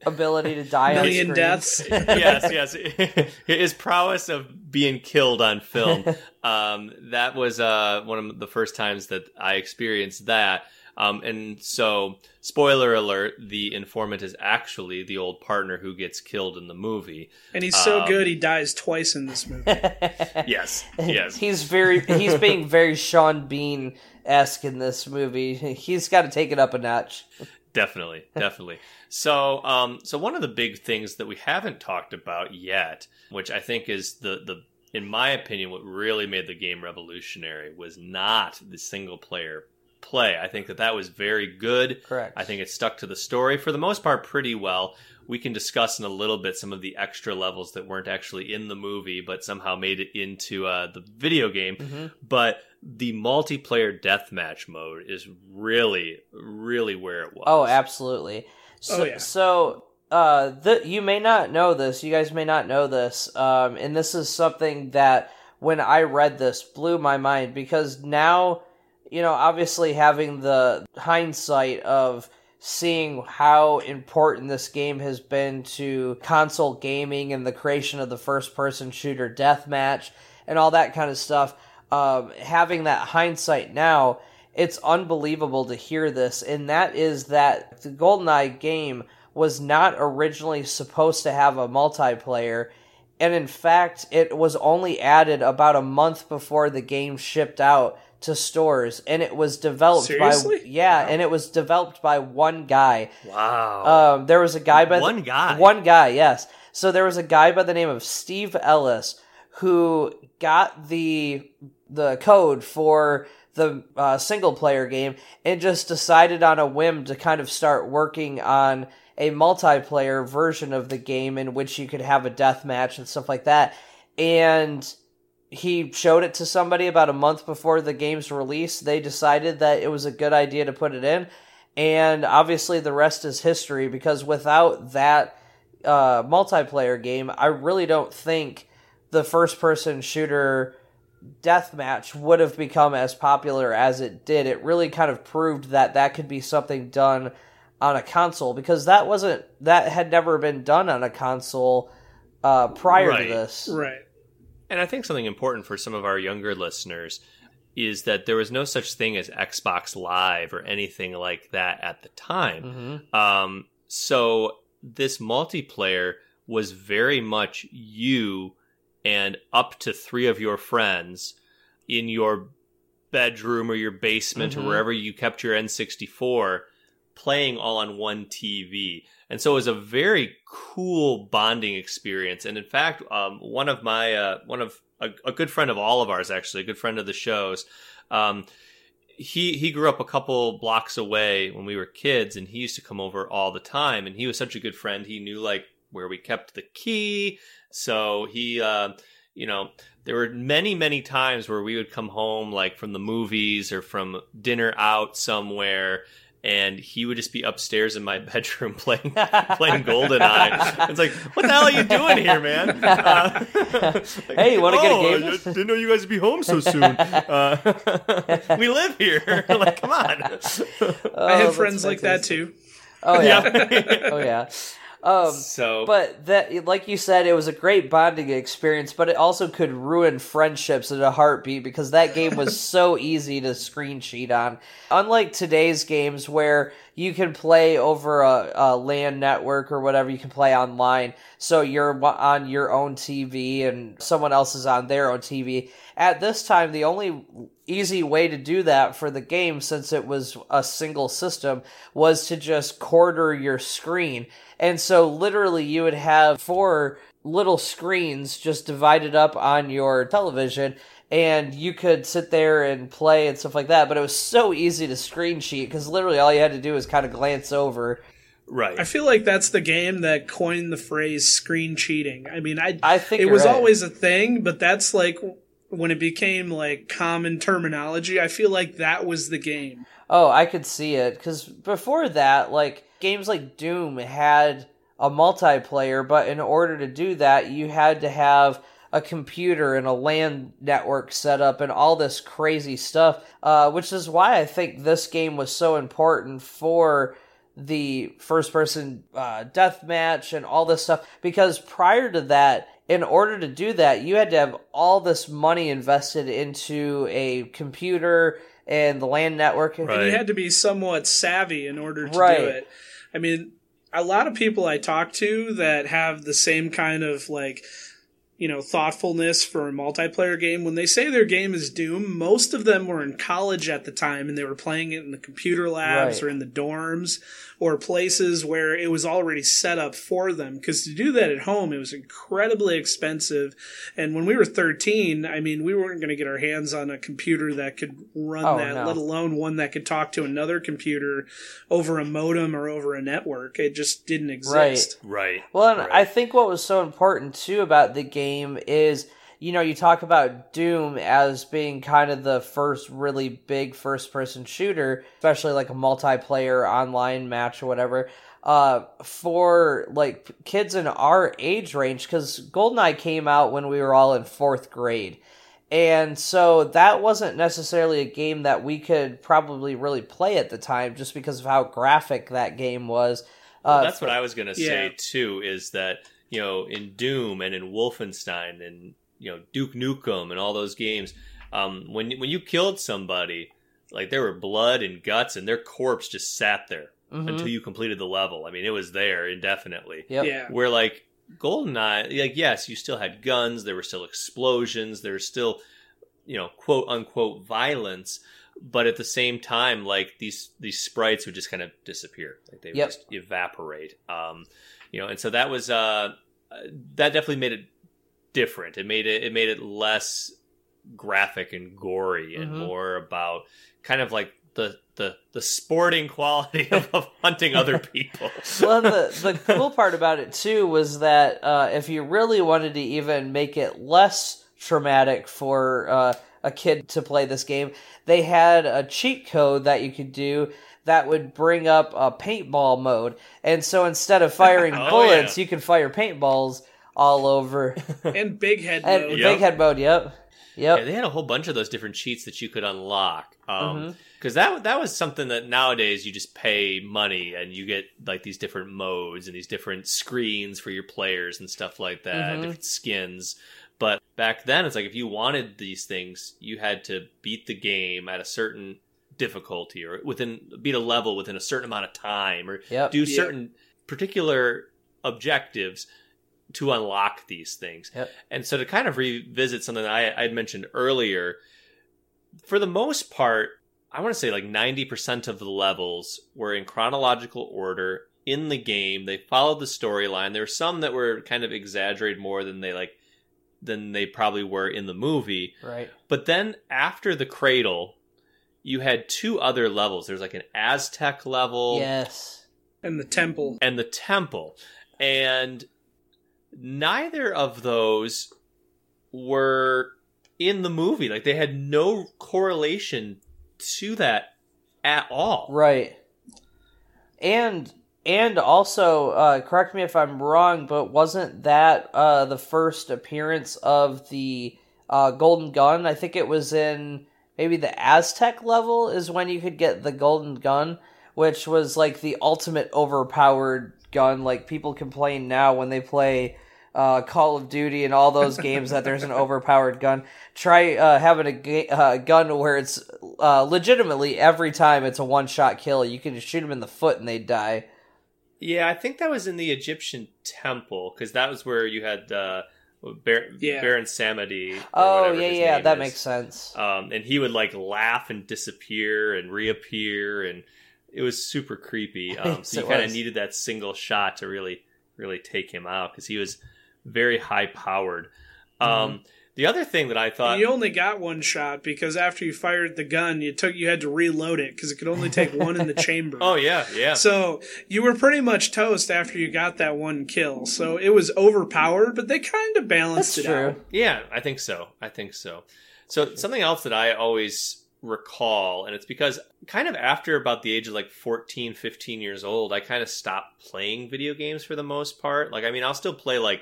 S2: ability to die
S1: million deaths.
S3: yes, yes, his prowess of being killed on film. Um, that was uh, one of the first times that I experienced that. Um, and so, spoiler alert: the informant is actually the old partner who gets killed in the movie.
S1: And he's so um, good, he dies twice in this movie.
S3: yes, yes.
S2: He's very he's being very Sean Bean esque in this movie. He's got to take it up a notch.
S3: Definitely, definitely. So, um, so one of the big things that we haven't talked about yet, which I think is the the in my opinion, what really made the game revolutionary was not the single player play. I think that that was very good.
S2: Correct.
S3: I think it stuck to the story for the most part pretty well. We can discuss in a little bit some of the extra levels that weren't actually in the movie, but somehow made it into uh, the video game. Mm-hmm. But the multiplayer deathmatch mode is really, really where it was.
S2: Oh, absolutely. So,
S1: oh, yeah.
S2: So, uh, the, you may not know this. You guys may not know this. Um, and this is something that when I read this blew my mind because now, you know, obviously having the hindsight of seeing how important this game has been to console gaming and the creation of the first person shooter deathmatch and all that kind of stuff. Um, having that hindsight now, it's unbelievable to hear this, and that is that the GoldenEye game was not originally supposed to have a multiplayer, and in fact, it was only added about a month before the game shipped out to stores, and it was developed
S1: Seriously?
S2: by yeah, wow. and it was developed by one guy.
S3: Wow.
S2: Um, there was a guy by
S3: one the, guy.
S2: One guy, yes. So there was a guy by the name of Steve Ellis who got the the code for the uh, single player game and just decided on a whim to kind of start working on a multiplayer version of the game in which you could have a death match and stuff like that. And he showed it to somebody about a month before the game's release. They decided that it was a good idea to put it in. And obviously, the rest is history because without that uh, multiplayer game, I really don't think the first person shooter deathmatch would have become as popular as it did. It really kind of proved that that could be something done on a console because that wasn't that had never been done on a console uh, prior
S3: right.
S2: to this.
S1: Right.
S3: And I think something important for some of our younger listeners is that there was no such thing as Xbox Live or anything like that at the time.
S2: Mm-hmm.
S3: Um, so this multiplayer was very much you and up to three of your friends in your bedroom or your basement mm-hmm. or wherever you kept your N64 playing all on one TV. And so it was a very cool bonding experience. And in fact, um, one of my, uh, one of a, a, good friend of all of ours, actually, a good friend of the show's, um, he he grew up a couple blocks away when we were kids and he used to come over all the time and he was such a good friend he knew like where we kept the key so he, uh, you know, there were many, many times where we would come home like from the movies or from dinner out somewhere. And he would just be upstairs in my bedroom playing playing GoldenEye. It's like, what the hell are you doing here, man? Uh,
S2: like, hey, you want to
S3: oh,
S2: get a game?
S3: I didn't know you guys would be home so soon. Uh, we live here. like, come on.
S1: Oh, I have friends like that too.
S2: Oh yeah. oh yeah. Um,
S3: so,
S2: but that, like you said, it was a great bonding experience, but it also could ruin friendships in a heartbeat because that game was so easy to screen cheat on. Unlike today's games where you can play over a, a LAN network or whatever, you can play online. So you're on your own TV and someone else is on their own TV. At this time, the only easy way to do that for the game, since it was a single system, was to just quarter your screen. And so literally you would have four little screens just divided up on your television and you could sit there and play and stuff like that. But it was so easy to screen cheat because literally all you had to do was kind of glance over.
S3: Right.
S1: I feel like that's the game that coined the phrase screen cheating. I mean, I
S2: I think
S1: it was
S2: right.
S1: always a thing, but that's like when it became like common terminology. I feel like that was the game.
S2: Oh, I could see it because before that, like games like Doom had a multiplayer, but in order to do that, you had to have a computer and a LAN network set up and all this crazy stuff, uh, which is why I think this game was so important for the first person uh, death match and all this stuff because prior to that in order to do that you had to have all this money invested into a computer and the LAN network
S1: And you had to be somewhat savvy in order to
S2: Right.
S1: do it. I mean, a lot of people I talk to that have the same kind of like you know thoughtfulness for a multiplayer game when they say their game is doom most of them were in college at the time and they were playing it in the computer labs
S2: Right.
S1: or in the dorms or places where it was already set up for them because to do that at home it was incredibly expensive and when we were 13 i mean we weren't going to get our hands on a computer that could run
S2: Oh,
S1: that
S2: no.
S1: let alone one that could talk to another computer over a modem or over a network it just didn't exist
S3: right. right.
S2: Well, and
S3: Right.
S2: I think what was so important too about the game is, you know, you talk about Doom as being kind of the first really big first person shooter, especially like a multiplayer online match or whatever. Uh, for like kids in our age range, because GoldenEye came out when we were all in fourth grade. And so that wasn't necessarily a game that we could probably really play at the time just because of how graphic that game was. Uh,
S3: That's what I was gonna say
S1: Yeah.
S3: too. Is that you know in Doom and in Wolfenstein and you know Duke Nukem and all those games, um, when when you killed somebody, like there were blood and guts, and their corpse just sat there
S2: mhm.
S3: until you completed the level. I mean, it was there indefinitely.
S2: Yep.
S1: yeah
S3: Where like GoldenEye, like yes, you still had guns, there were still explosions, there was still, you know, quote unquote violence, but at the same time, like these these sprites would just kind of disappear, like they would
S2: Yep.
S3: just evaporate. Um, you know, and so that was uh, that definitely made it different. It made it it made it less graphic and gory and
S2: Mhm.
S3: more about kind of like the the the sporting quality of, of hunting other people.
S2: well, the the cool part about it too was that uh, if you really wanted to even make it less traumatic for uh, a kid to play this game, they had a cheat code that you could do that would bring up a paintball mode, and so instead of firing
S3: Oh,
S2: bullets,
S3: yeah.
S2: you could fire paintballs all over.
S1: and big head
S2: and
S1: mode.
S3: Yep.
S2: big head mode, yep, yep.
S3: Yeah, they had a whole bunch of those different cheats that you could unlock. Um,
S2: Mhm.
S3: because that that was something that nowadays you just pay money and you get like these different modes and these different screens for your players and stuff like that,
S2: Mhm.
S3: different skins. But back then, it's like if you wanted these things, you had to beat the game at a certain difficulty or within beat a level within a certain amount of time or
S2: Yep.
S3: do
S1: Yeah.
S3: certain particular objectives to unlock these things.
S2: Yep.
S3: And so to kind of revisit something that I I'd mentioned earlier, for the most part, I want to say like 90% of the levels were in chronological order in the game. They followed the storyline. There were some that were kind of exaggerated more than they like than they probably were in the movie.
S2: Right.
S3: But then after the cradle, you had two other levels. There's like an Aztec level
S2: Yes.
S1: and the temple.
S3: and the temple. And neither of those were in the movie. Like they had no correlation to that at all.
S2: Right. And and also, uh, correct me if I'm wrong, but wasn't that uh, the first appearance of the uh, golden gun? I think it was in maybe the Aztec level is when you could get the golden gun, which was like the ultimate overpowered gun. Like people complain now when they play uh, Call of Duty and all those games that there's an overpowered gun. Try uh, having a ga- uh, gun where it's uh, legitimately every time it's a one shot kill. You can just shoot them in the foot and they die.
S3: Yeah, I think that was in the Egyptian temple because that was where you had uh, Bar-
S1: Yeah.
S3: Baron Samedi.
S2: Oh yeah, yeah, that
S3: is.
S2: makes sense.
S3: Um, and he would like laugh and disappear and reappear, and it was super creepy. Um, so you kind of needed that single shot to really, really take him out because he was very high powered.
S2: Mm-hmm.
S3: Um, the other thing that I thought,
S1: you only got one shot because after you fired the gun, you took you had to reload it because it could only take one in the chamber.
S3: oh yeah, yeah,
S1: So you were pretty much toast after you got that one kill. So it was overpowered, but they kind of balanced
S2: That's
S1: it
S2: true.
S1: out.
S3: Yeah, I think so. I think so. So something else that I always recall and it's because kind of after about the age of like 14 15 years old i kind of stopped playing video games for the most part like i mean i'll still play like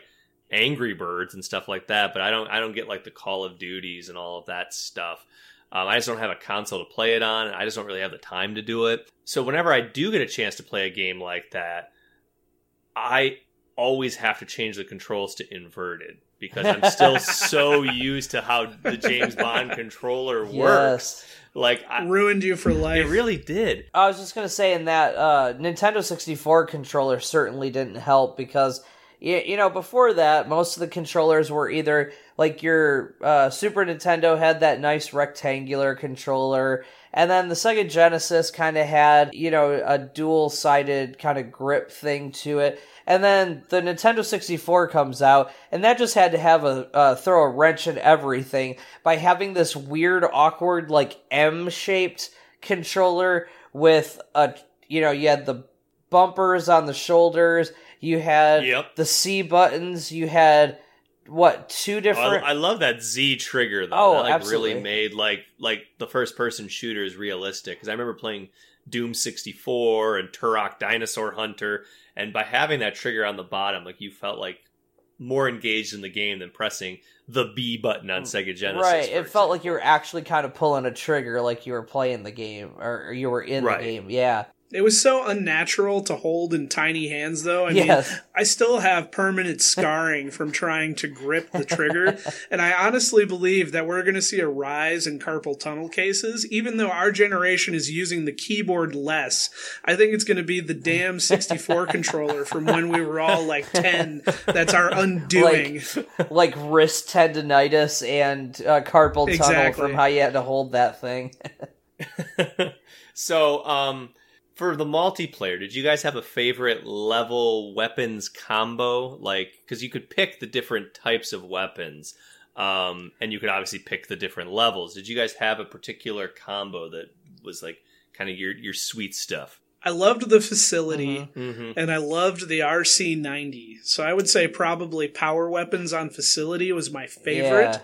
S3: angry birds and stuff like that but i don't i don't get like the call of duties and all of that stuff um, i just don't have a console to play it on and i just don't really have the time to do it so whenever i do get a chance to play a game like that i always have to change the controls to inverted because I'm still so used to how the James Bond controller works.
S2: Yes.
S3: Like I,
S1: Ruined you for life.
S3: it really did.
S2: I was just gonna say in that uh, Nintendo 64 controller certainly didn't help because you, you know before that most of the controllers were either like your uh, Super Nintendo had that nice rectangular controller and then the Sega Genesis kind of had you know a dual sided kind of grip thing to it and then the Nintendo 64 comes out, and that just had to have a uh, throw a wrench in everything by having this weird, awkward, like M shaped controller with a, you know, you had the bumpers on the shoulders, you had
S3: Yep.
S2: the C buttons, you had what two
S3: oh, I,
S2: different?
S3: I love that Z trigger though.
S2: Oh,
S3: that, like,
S2: absolutely.
S3: really made like like the first person shooters realistic. Because I remember playing Doom 64 and Turok Dinosaur Hunter, and by having that trigger on the bottom, like you felt like more engaged in the game than pressing the B button on mm. Sega Genesis.
S2: right, it felt like you were actually kind of pulling a trigger, like you were playing the game, or, or you were in
S3: Right.
S2: the game. Yeah,
S1: It was so unnatural to hold in tiny hands, though. I
S2: Yes.
S1: mean, I still have permanent scarring from trying to grip the trigger, and I honestly believe that we're going to see a rise in carpal tunnel cases, even though our generation is using the keyboard less. I think it's going to be the damn 64 controller from when we were all like 10 that's our undoing.
S2: like wrist tendonitis and uh, carpal tunnel
S1: Exactly.
S2: from how you had to hold that thing.
S3: so, um, for the multiplayer, did you guys have a favorite level weapons combo? Like, because you could pick the different types of weapons, um, and you could obviously pick the different levels. Did you guys have a particular combo that was like kind of your your sweet stuff?
S1: I loved the facility.
S3: Mm-hmm.
S1: and I loved the RC90. So I would say probably power weapons on facility was my favorite,
S2: Yeah.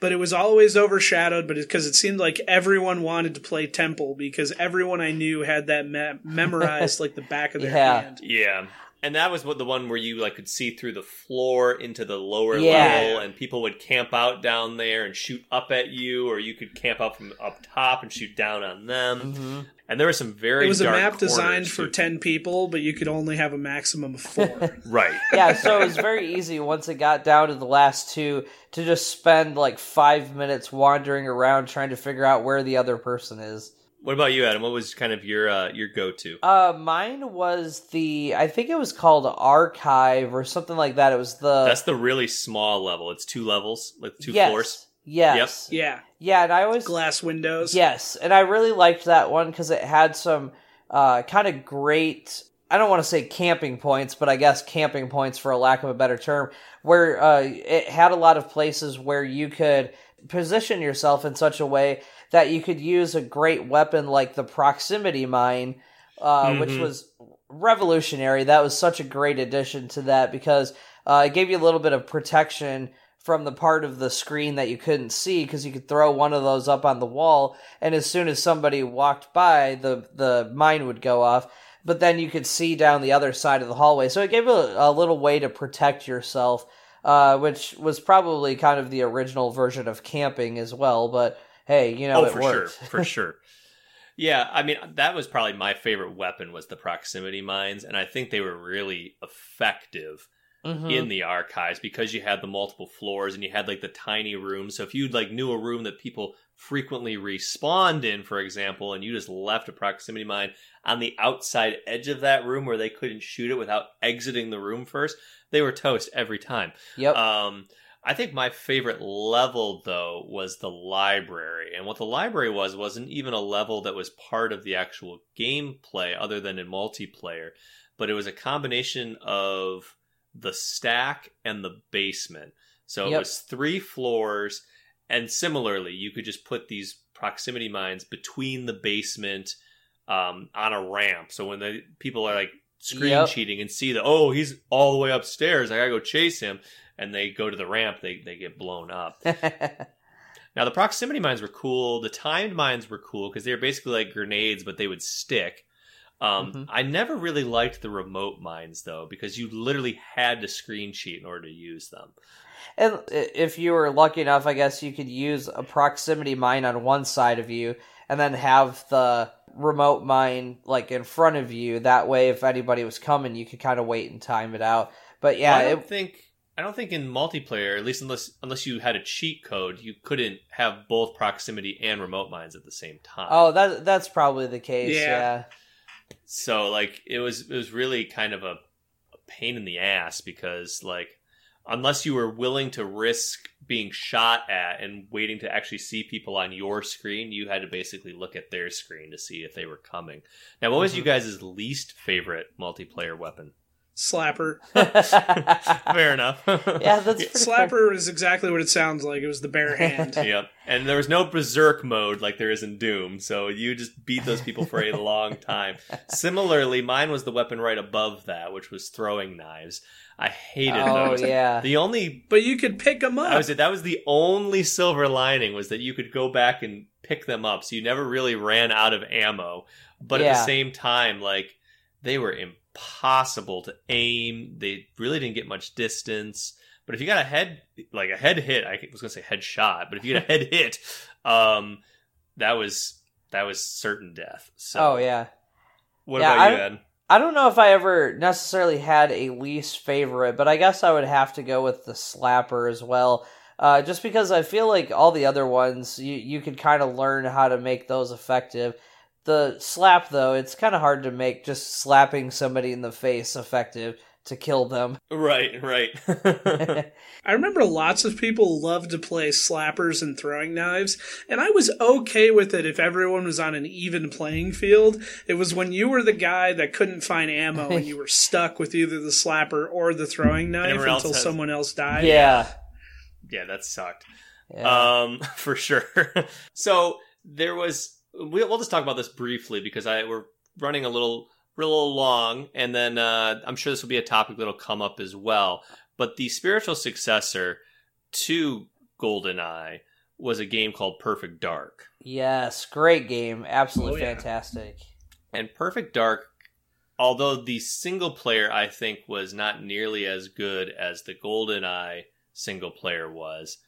S1: But it was always overshadowed. But because it, seemed like everyone wanted to play Temple because everyone I knew had that me- memorized like the back of their
S2: Yeah.
S1: hand.
S3: Yeah. And that was what the one where you like could see through the floor into the lower
S2: Yeah.
S3: level, and people would camp out down there and shoot up at you, or you could camp out from up top and shoot down on them.
S2: hmm
S3: And there were some very
S1: It was a map designed
S3: corners,
S1: for ten people, but you could only have a maximum of four.
S3: right.
S2: Yeah, so it was very easy once it got down to the last two to just spend like five minutes wandering around trying to figure out where the other person is.
S3: What about you, Adam? What was kind of your uh, your go to?
S2: Uh, mine was the I think it was called Archive or something like that. It was the
S3: That's the really small level. It's two levels, like two
S2: yes,
S3: floors.
S2: Yes,
S1: yeah,
S2: yeah, and I always
S1: glass windows.
S2: Yes, and I really liked that one because it had some uh, kind of great. I don't want to say camping points, but I guess camping points for a lack of a better term, where uh, it had a lot of places where you could position yourself in such a way that you could use a great weapon like the proximity mine, uh, which
S3: Mhm.
S2: was revolutionary. That was such a great addition to that because uh, it gave you a little bit of protection from the part of the screen that you couldn't see because you could throw one of those up on the wall and as soon as somebody walked by the the mine would go off but then you could see down the other side of the hallway so it gave a, a little way to protect yourself uh, which was probably kind of the original version of camping as well but hey you know
S3: oh, for sure, for sure. Yeah, I mean that was probably my favorite weapon was the proximity mines, and I think they were really effective
S2: Mhm.
S3: in the archives because you had the multiple floors and you had like the tiny rooms. So if you like knew a room that people frequently respawned in, for example, and you just left a proximity mine on the outside edge of that room where they couldn't shoot it without exiting the room first, they were toast every time.
S2: Yep.
S3: Um, I think my favorite level though was the library, and what the library was wasn't even a level that was part of the actual gameplay, other than in multiplayer, but it was a combination of the stack and the basement. So it
S2: Yep.
S3: was three floors, and similarly, you could just put these proximity mines between the basement um, on a ramp. So when the people are like screen
S2: Yep.
S3: cheating and see that oh he's all the way upstairs, I gotta go chase him, and they go to the ramp, they they get blown up. Now the proximity mines were cool. The timed mines were cool because they were basically like grenades, but they would stick. Um,
S2: Mhm.
S3: I never really liked the remote mines though because you literally had to screen cheat in order to use them.
S2: and if you were lucky enough, I guess you could use a proximity mine on one side of you, and then have the remote mine like in front of you. That way, if anybody was coming, you could kind of wait and time it out. But yeah,
S3: I don't
S2: it,
S3: think I don't think in multiplayer, at least unless unless you had a cheat code, you couldn't have both proximity and remote mines at the same time.
S2: oh, that that's probably the case.
S1: Yeah.
S2: Yeah.
S3: So like it was it was really kind of a, a pain in the ass because like unless you were willing to risk being shot at and waiting to actually see people on your screen, you had to basically look at their screen to see if they were coming. Now, what was mm-hmm. you guys' least favorite multiplayer weapon?
S1: Slapper.
S3: Fair enough.
S2: yeah, that's pretty fair.
S1: Slapper is exactly what it sounds like. It was the bare hand.
S3: yep. And there was no berserk mode like there is in Doom, so you just beat those people for a long time. Similarly, mine was the weapon right above that, which was throwing knives. I hated
S2: Oh
S3: those.
S2: yeah.
S3: The only
S1: But you could pick them up.
S3: I was that was the only silver lining was that you could go back and pick them up, so you never really ran out of ammo. But at the same time, like they were impossible to aim. They really didn't get much distance. But if you got a head, like a head hit, I was gonna say head shot, but if you get a head hit, um, that was that was certain death. So,
S2: oh yeah.
S3: what
S2: Yeah,
S3: about you,
S2: I-
S3: Ed?
S2: I don't know if I ever necessarily had a least favorite, but I guess I would have to go with the slapper as well. Uh, just because I feel like all the other ones, you, you could kind of learn how to make those effective. The slap, though, it's kind of hard to make just slapping somebody in the face effective to kill them.
S3: Right, right.
S1: I remember lots of people loved to play slappers and throwing knives, and I was okay with it if everyone was on an even playing field. It was when you were the guy that couldn't find ammo and you were stuck with either the slapper or the throwing knife
S3: everyone
S1: until
S3: has-
S1: someone else died.
S2: yeah.
S3: yeah, that sucked.
S2: yeah.
S3: um for sure so there was we'll, we'll just talk about this briefly because i we're running a little real long and then uh i'm sure this will be a topic that'll come up as well but the spiritual successor to goldeneye was a game called perfect dark
S2: yes, great game. Absolutely
S1: Oh, yeah.
S2: fantastic.
S3: and perfect dark although the single player i think was not nearly as good as the goldeneye single player was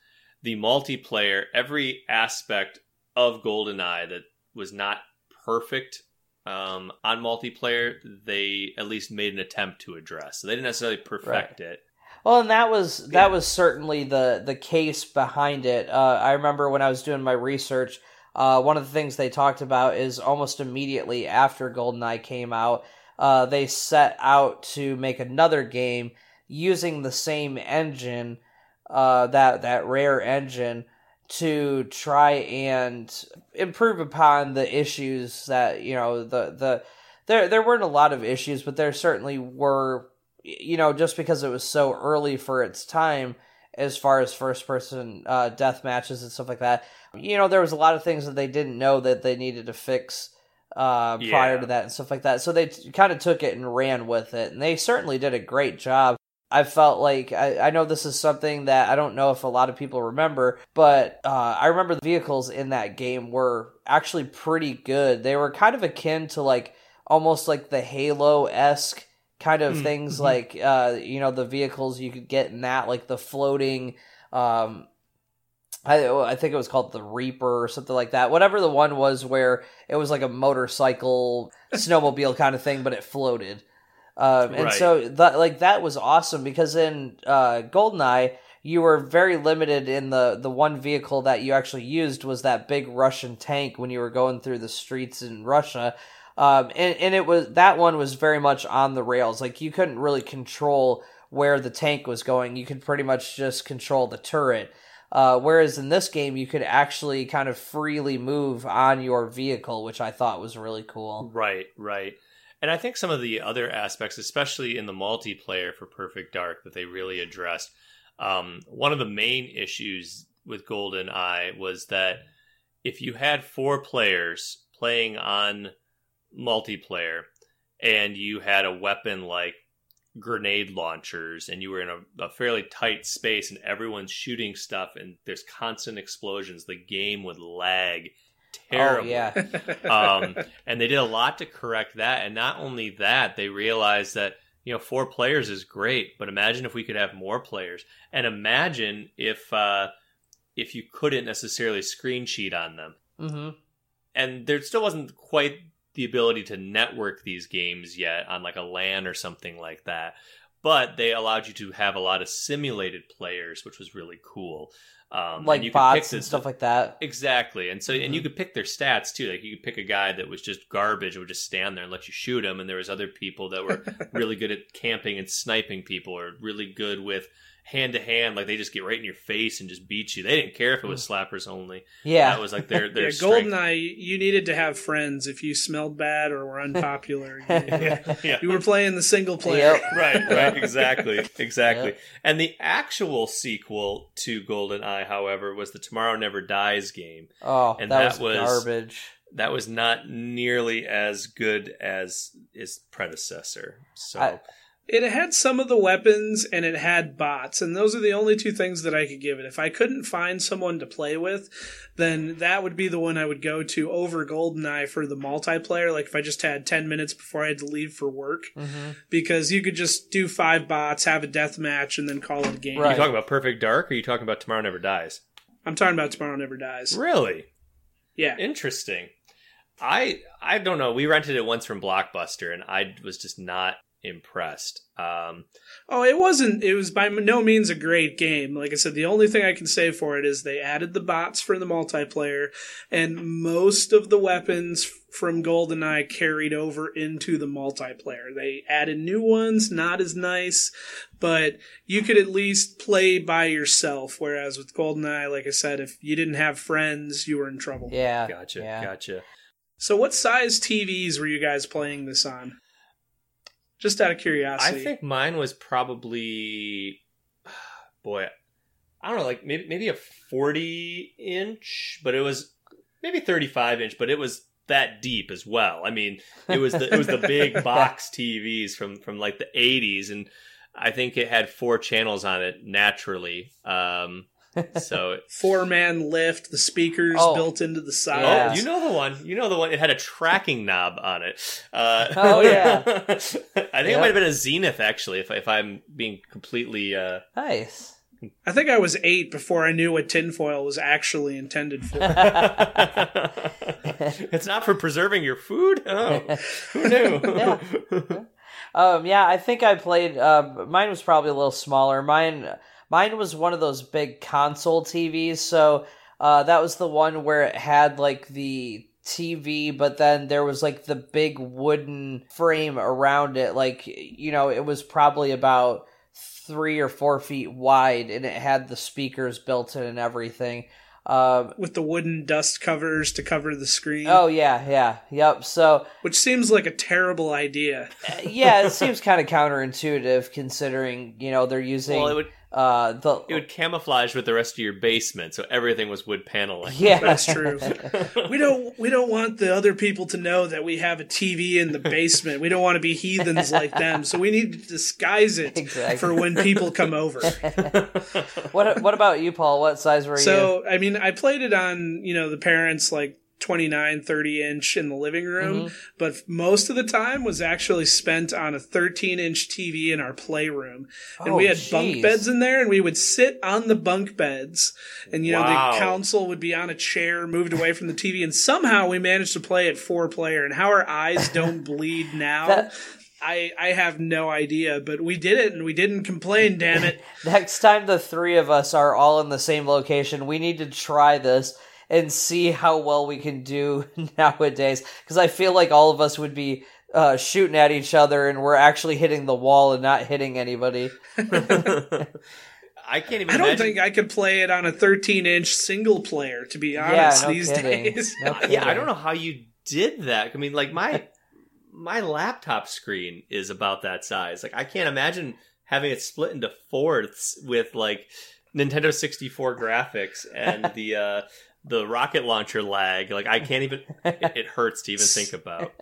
S3: the multiplayer every aspect of goldeneye that was not perfect um, on multiplayer they at least made an attempt to address. So they didn't necessarily perfect it.
S2: Well, and that was that was certainly the the case behind it. Uh, I remember when I was doing my research, uh, one of the things they talked about is almost immediately after GoldenEye came out, uh, they set out to make another game using the same engine, uh, that that rare engine, to try and improve upon the issues that you know the the there there weren't a lot of issues, but there certainly were you know, just because it was so early for its time as far as first person uh, death matches and stuff like that, you know, there was a lot of things that they didn't know that they needed to fix uh, prior
S3: Yeah.
S2: to that and stuff like that. So they t- kind of took it and ran with it, and they certainly did a great job. I felt like I, I know this is something that I don't know if a lot of people remember, but uh, I remember the vehicles in that game were actually pretty good. They were kind of akin to like almost like the Halo esque kind of
S1: Mm,
S2: things
S1: mhm.
S2: like uh you know the vehicles you could get in that like the floating um I, I think it was called the Reaper or something like that. Whatever the one was where it was like a motorcycle snowmobile kind of thing, but it floated. Um, and
S3: Right.
S2: so that like that was awesome because in uh, Goldeneye you were very limited in the the one vehicle that you actually used was that big Russian tank when you were going through the streets in Russia. Um, and, and it was that one was very much on the rails. Like you couldn't really control where the tank was going. You could pretty much just control the turret. Uh, whereas in this game, you could actually kind of freely move on your vehicle, which I thought was really cool.
S3: Right, right. And I think some of the other aspects, especially in the multiplayer for Perfect Dark, that they really addressed. Um, one of the main issues with Golden Eye was that if you had four players playing on multiplayer and you had a weapon like grenade launchers and you were in a, a fairly tight space and everyone's shooting stuff and there's constant explosions, the game would lag terribly
S2: Oh yeah,
S3: um, and they did a lot to correct that. And not only that, they realized that you know four players is great, but imagine if we could have more players, and imagine if uh, if you couldn't necessarily screen cheat on them.
S2: hmm
S3: And there still wasn't quite the ability to network these games yet on like a LAN or something like that. But they allowed you to have a lot of simulated players, which was really cool. Um, and
S2: like
S3: you could pick
S2: bots and stuff like that.
S3: Exactly, and so and
S2: Mm-hmm.
S3: you could pick their stats too. Like you could pick a guy that was just garbage, and would just stand there and let you shoot him, and there was other people that were really good at camping and sniping people, or really good with hand to hand. Like they just get right in your face and just beat you. They didn't care if it was mm. slappers only.
S2: Yeah,
S3: that was like their their
S1: yeah,
S3: strength.
S1: Goldeneye, you needed to have friends if you smelled bad or were unpopular. you,
S3: Yeah, yeah.
S1: you were playing the single player.
S2: Yep.
S3: right, right, exactly, exactly.
S2: Yep.
S3: And the actual sequel to Golden Eye, however, was the Tomorrow Never Dies game.
S2: Oh,
S3: And
S2: that,
S3: that
S2: was,
S3: was-
S2: garbage.
S3: That was not nearly as good as its predecessor. So
S2: I-
S1: It had some of the weapons and it had bots, and those are the only two things that I could give it. If I couldn't find someone to play with, then that would be the one I would go to over Goldeneye for the multiplayer. Like if I just had 10 minutes before I had to leave for work,
S2: hmm
S1: because you could just do five bots, have a death match, and then call it a game.
S3: Are you talking about Perfect Dark or are you talking about Tomorrow Never Dies?
S1: I'm talking about Tomorrow Never Dies.
S3: Really?
S1: Yeah.
S3: Interesting. I I don't know. We rented it once from Blockbuster and I was just not impressed. Um
S1: Oh, it wasn't. It was by no means a great game. Like I said, the only thing I can say for it is they added the bots for the multiplayer, and most of the weapons from GoldenEye carried over into the multiplayer. They added new ones, not as nice, but you could at least play by yourself. Whereas with GoldenEye, like I said, if you didn't have friends, you were in trouble.
S2: Yeah,
S3: gotcha.
S2: Yeah.
S3: Gotcha.
S1: So, what size TVs were you guys playing this on? Just out of curiosity.
S3: I think mine was probably boy, I don't know, like maybe maybe a 40 inch, but it was maybe 35 inch, but it was that deep as well. I mean, it was the it was the big box TVs from from like the 80s and I think it had four channels on it naturally. Um so
S1: four man lift, the speakers
S2: Oh.
S1: built into the side.
S2: Yeah.
S3: Oh, you know the one. You know the one. It had a tracking knob on it. Uh,
S2: Oh, yeah.
S3: I think it might have been a Zenith actually. If if I'm being completely. Uh...
S2: nice.
S1: I think I was eight before I knew what tinfoil was actually intended for.
S3: it's not for preserving your food. Oh, who knew?
S2: Yeah. Um, yeah, I think I played. Uh, mine was probably a little smaller. Mine, mine was one of those big console TVs. So uh, that was the one where it had like the TV, but then there was like the big wooden frame around it. Like you know, it was probably about three or four feet wide, and it had the speakers built in and everything. Um,
S1: with the wooden dust covers to cover the screen.
S2: oh yeah, yeah, yep. So
S1: Which seems like a terrible idea.
S2: yeah, it seems kind of counterintuitive considering you know they're using
S3: well, it would
S2: uh the
S3: it would camouflage with the rest of your basement, so everything was wood paneling.
S2: yeah
S1: That's true. We don't we don't want the other people to know that we have a TV in the basement. We don't want to be heathens like them. So we need to disguise it
S2: Exactly.
S1: for when people come over.
S2: what what about you, Paul? What size were you?
S1: So, I mean, I played it on, you know, the parents' like 29, 30 inch in the living room,
S2: Mm-hmm.
S1: but most of the time was actually spent on a 13 inch TV in our playroom. And
S2: Oh,
S1: we had
S2: jeez.
S1: bunk beds in there, and we would sit on the bunk beds. And, you know,
S3: Wow.
S1: the console would be on a chair moved away from the TV, and somehow we managed to play it four player. And how our eyes don't bleed now.
S2: That-
S1: I, I have no idea, but we did it and we didn't complain, damn it.
S2: Next time the three of us are all in the same location, we need to try this and see how well we can do nowadays. Because I feel like all of us would be uh, shooting at each other and we're actually hitting the wall and not hitting anybody.
S3: I can't even
S1: I don't
S3: imagine.
S1: think I could play it on a 13 inch single player, to be
S2: Yeah,
S1: honest,
S2: no
S1: these
S2: kidding.
S1: days.
S2: No
S3: yeah, I don't know how you did that. I mean, like my my laptop screen is about that size. Like I can't imagine having it split into fourths with like Nintendo 64 graphics and the uh the rocket launcher lag. Like I can't even it, it hurts to even think about.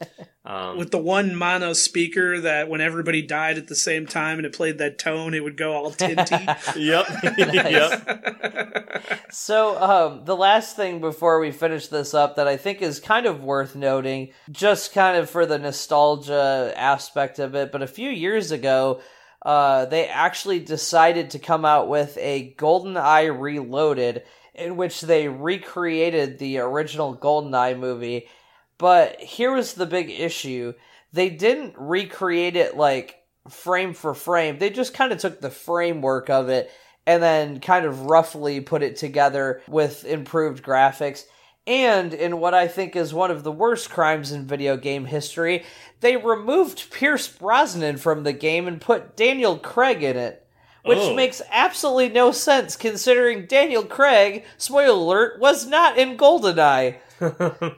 S3: Um
S1: With the one mono speaker that when everybody died at the same time and it played that tone, it would go all tinty.
S3: Yep. yep.
S2: So, um, the last thing before we finish this up that I think is kind of worth noting, just kind of for the nostalgia aspect of it, but a few years ago, uh, they actually decided to come out with a GoldenEye Reloaded, in which they recreated the original GoldenEye movie. But here was the big issue they didn't recreate it like frame for frame, they just kind of took the framework of it and then kind of roughly put it together with improved graphics. And in what I think is one of the worst crimes in video game history, they removed Pierce Brosnan from the game and put Daniel Craig in it. Which
S3: Oh.
S2: makes absolutely no sense considering Daniel Craig, spoiler alert, was not in GoldenEye.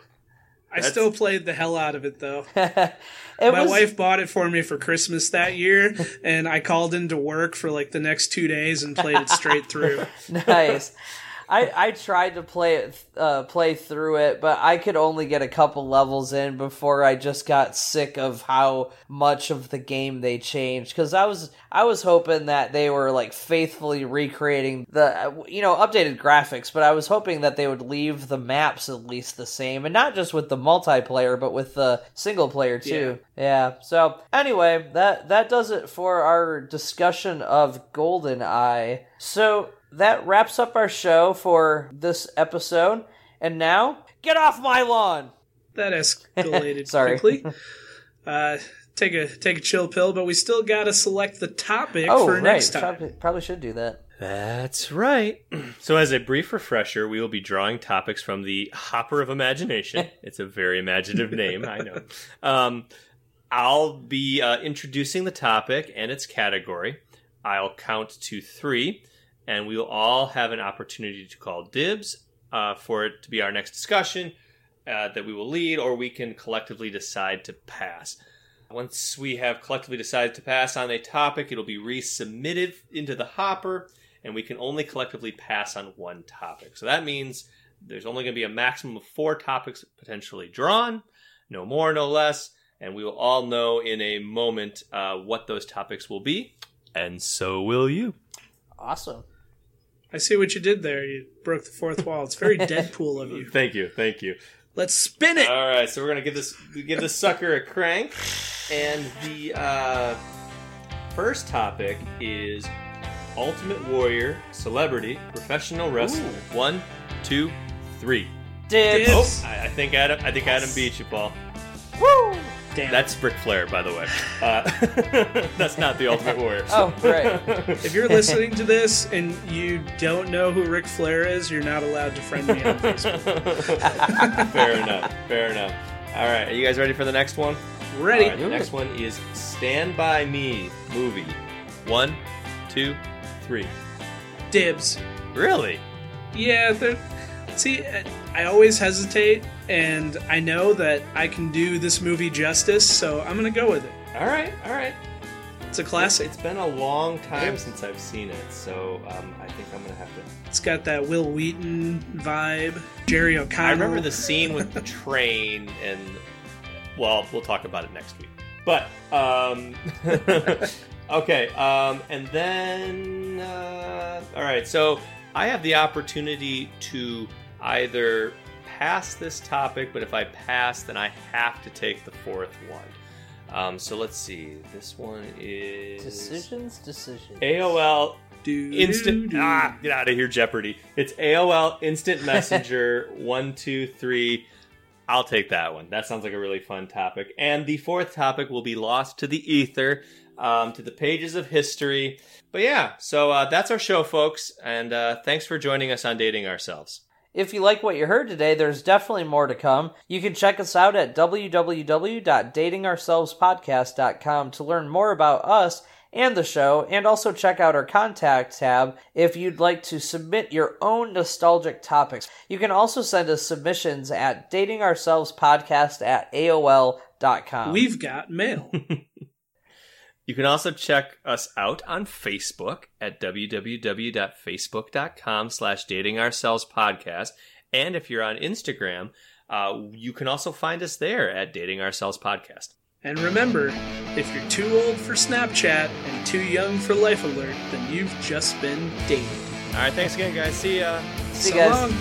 S1: I still played the hell out of it though.
S2: It
S1: My
S2: was,
S1: wife bought it for me for Christmas that year, and I called into work for like the next two days and played it straight through.
S2: nice. I, I tried to play it uh, play through it, but I could only get a couple levels in before I just got sick of how much of the game they changed. Because I was I was hoping that they were like faithfully recreating the you know updated graphics, but I was hoping that they would leave the maps at least the same, and not just with the multiplayer, but with the single player too. Yeah. So anyway, that that does it for our discussion of GoldenEye. So that wraps up our show for this episode. And now, get off my lawn.
S1: That escalated
S2: Sorry.
S1: quickly. Uh, take a take a chill pill, but we still got to select the topic
S2: Oh,
S1: for
S2: right.
S1: next time.
S2: Probably, probably should do that.
S3: That's right. So, as a brief refresher, we will be drawing topics from the Hopper of Imagination. It's a very imaginative name, I know. Um, I'll be uh, introducing the topic and its category. I'll count to three, and we will all have an opportunity to call dibs uh, for it to be our next discussion uh, that we will lead, or we can collectively decide to pass. Once we have collectively decided to pass on a topic, it'll be resubmitted into the hopper, and we can only collectively pass on one topic. So that means there's only going to be a maximum of four topics potentially drawn, no more, no less, and we will all know in a moment uh, what those topics will be, and so will you.
S2: Awesome.
S1: I see what you did there. You broke the fourth wall. It's very Deadpool of you.
S3: Thank you, thank you.
S1: Let's spin it.
S3: All right, so we're gonna give this give this sucker a crank, and the uh, first topic is Ultimate Warrior Celebrity Professional Wrestler. One, two, three.
S2: Dibs.
S1: Dibs.
S3: Oh, I, I think Adam. I think Adam beat you, Paul.
S2: Woo!
S1: Damn.
S3: That's Ric Flair, by the way. Uh, that's not the Ultimate Warrior.
S2: Oh, right.
S1: if you're listening to this and you don't know who Ric Flair is, you're not allowed to friend me on Facebook.
S3: fair enough. Fair enough. All right, are you guys ready for the next one?
S1: Ready?
S3: All right, the next one is Stand By Me movie. One, two, three.
S1: Dibs.
S3: Really?
S1: Yeah, see, I always hesitate, and I know that I can do this movie justice, so I'm gonna go with it.
S3: All right, all right.
S1: It's a classic.
S3: It's been a long time since I've seen it, so um, I think I'm gonna have to.
S1: It's got that Wil Wheaton vibe, Jerry O'Connell.
S3: I remember the scene with the train, and well, we'll talk about it next week. But um, okay, um, and then uh, all right. So I have the opportunity to either pass this topic, but if I pass, then I have to take the fourth one. Um, so let's see. This one is
S2: Decisions, decisions.
S3: AOL
S1: Do,
S3: Instant.
S1: do, do.
S3: Ah, get out of here, Jeopardy. It's AOL Instant Messenger one two three. I'll take that one. That sounds like a really fun topic. And the fourth topic will be lost to the ether, um, to the pages of history. But yeah, so uh, that's our show, folks. And uh, thanks for joining us on Dating Ourselves.
S2: If you like what you heard today, there's definitely more to come. You can check us out at www.datingourselvespodcast.com to learn more about us and the show, and also check out our contact tab if you'd like to submit your own nostalgic topics. You can also send us submissions at datingourselvespodcast at AOL.com.
S1: We've got mail.
S3: You can also check us out on Facebook at www.facebook.com slash dating ourselves podcast. And if you're on Instagram, uh, you can also find us there at dating ourselves podcast.
S1: and remember, if you're too old for Snapchat and too young for Life Alert, then you've just been dated.
S3: All right, thanks again, guys. See ya.
S2: See
S1: so
S2: you guys.
S1: long.